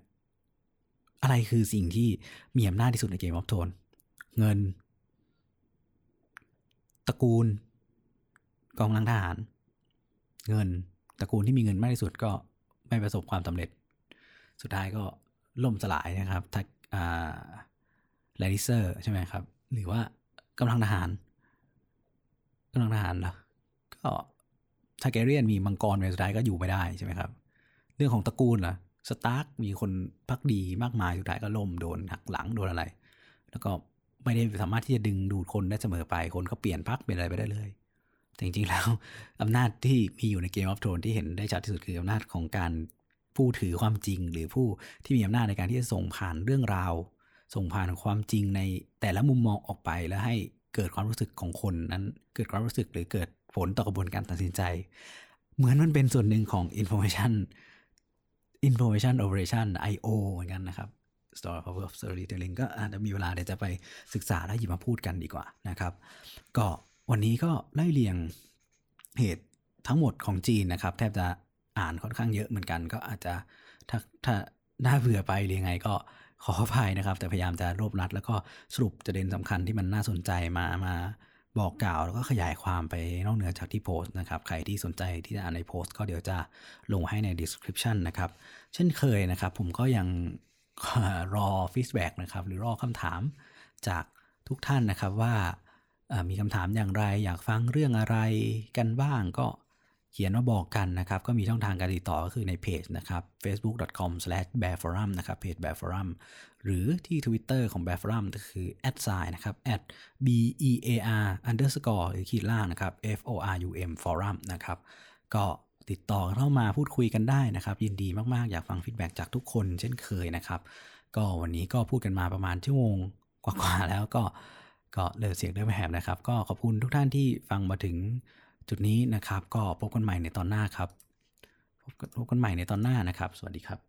อะไรคือสิ่งที่มีอำนาจที่สุดใน Game of Thrones เงิน ตระกูล กองลังทหาร เงิน ตระกูลที่มีเงินมากที่สุดก็ไม่ประสบความสำเร็จ สุดท้ายก็ล่มสลายนะครับแลดิเซอร์ใช่ไหมครับ หรือว่ากำลังทหารกำลังทหารเหรอก็ทาเกเรียนมีมังกรในสุดท้ายก็อยู่ไม่ได้ใช่ไหมครับ เรื่องของตระกูลล่ะ สตาร์กมีคนพักดีมากมายสุดท้ายก็ล่มโดนหักหลังโดนอะไร แล้วก็ไม่ได้สามารถที่จะดึงดูดคนได้เสมอไปคนก็เปลี่ยนพักเป็นอะไรไปได้เลยแต่จริงๆแล้วอำนาจที่มีอยู่ในเกมออฟโทนที่เห็นได้ชัดที่สุดคืออำนาจของการผู้ถือความจริง หรือผู้ที่มีอำนาจในการที่จะส่งผ่านเรื่องราว ส่งผ่านความจริงในแต่ละมุมมองออกไปแล้วให้เกิดความรู้สึกของคนนั้น เกิดความรู้สึกหรือเกิดผลต่อกระบวนการตัดสินใจ เหมือนมันเป็นส่วนหนึ่งของ information information operation IO เหมือนกันนะครับ story of storytelling ก็อาจจะมีเวลาเดี๋ยวจะไปศึกษาและหยิบมาพูดกันดีกว่านะครับ ก็วันนี้ก็ไล่เรียงเหตุทั้งหมดของจีนนะครับ แทบจะอ่านค่อนข้างเยอะเหมือนกัน ก็อาจจะถ้าถ้าน่าเบื่อไปหรือไงก็ขออภัยนะครับ แต่พยายามจะรวบรัด แล้วก็สรุปประเด็นสำคัญที่มันน่าสนใจมามา บอกกล่าวแล้วก็ขยายความไปนอกเหนือจากที่โพสต์นะครับ ใครที่สนใจที่จะอ่านในโพสต์ก็เดี๋ยวจะลงให้ใน description นะครับ เช่นเคยนะครับ ผมก็ยังรอฟีดแบ็กนะครับ หรือรอคำถามจากทุกท่านนะครับว่ามีคำถามอย่างไร อยากฟังเรื่องอะไรกันบ้างก็ ขียนมาบอกกันนะครับ ก็มีช่องทางการติดต่อก็คือในเพจนะครับ facebook.com/bearforum นะครับเพจ bearforum หรือที่ Twitter ของ bearforum ก็คือ @sign นะครับ b e a r underscore หรือขีดล่างนะครับ f o r u m forum นะครับ ก็ติดต่อเข้ามาพูดคุยกันได้นะครับ ยินดีมาก ๆ อยากฟังฟีดแบ็จากทุกคนเช่นเคยนะครับ ก็วันนี้ก็พูดกันมาประมาณชั่วโมงกว่า ๆ แล้วก็ก็เลิกเสียงเดิมแหบนะครับ ก็ขอบคุณทุกท่านที่ฟังมาถึง จุดนี้นะครับ ก็พบกันใหม่ในตอนหน้าครับ พบกันใหม่ในตอนหน้านะครับ สวัสดีครับ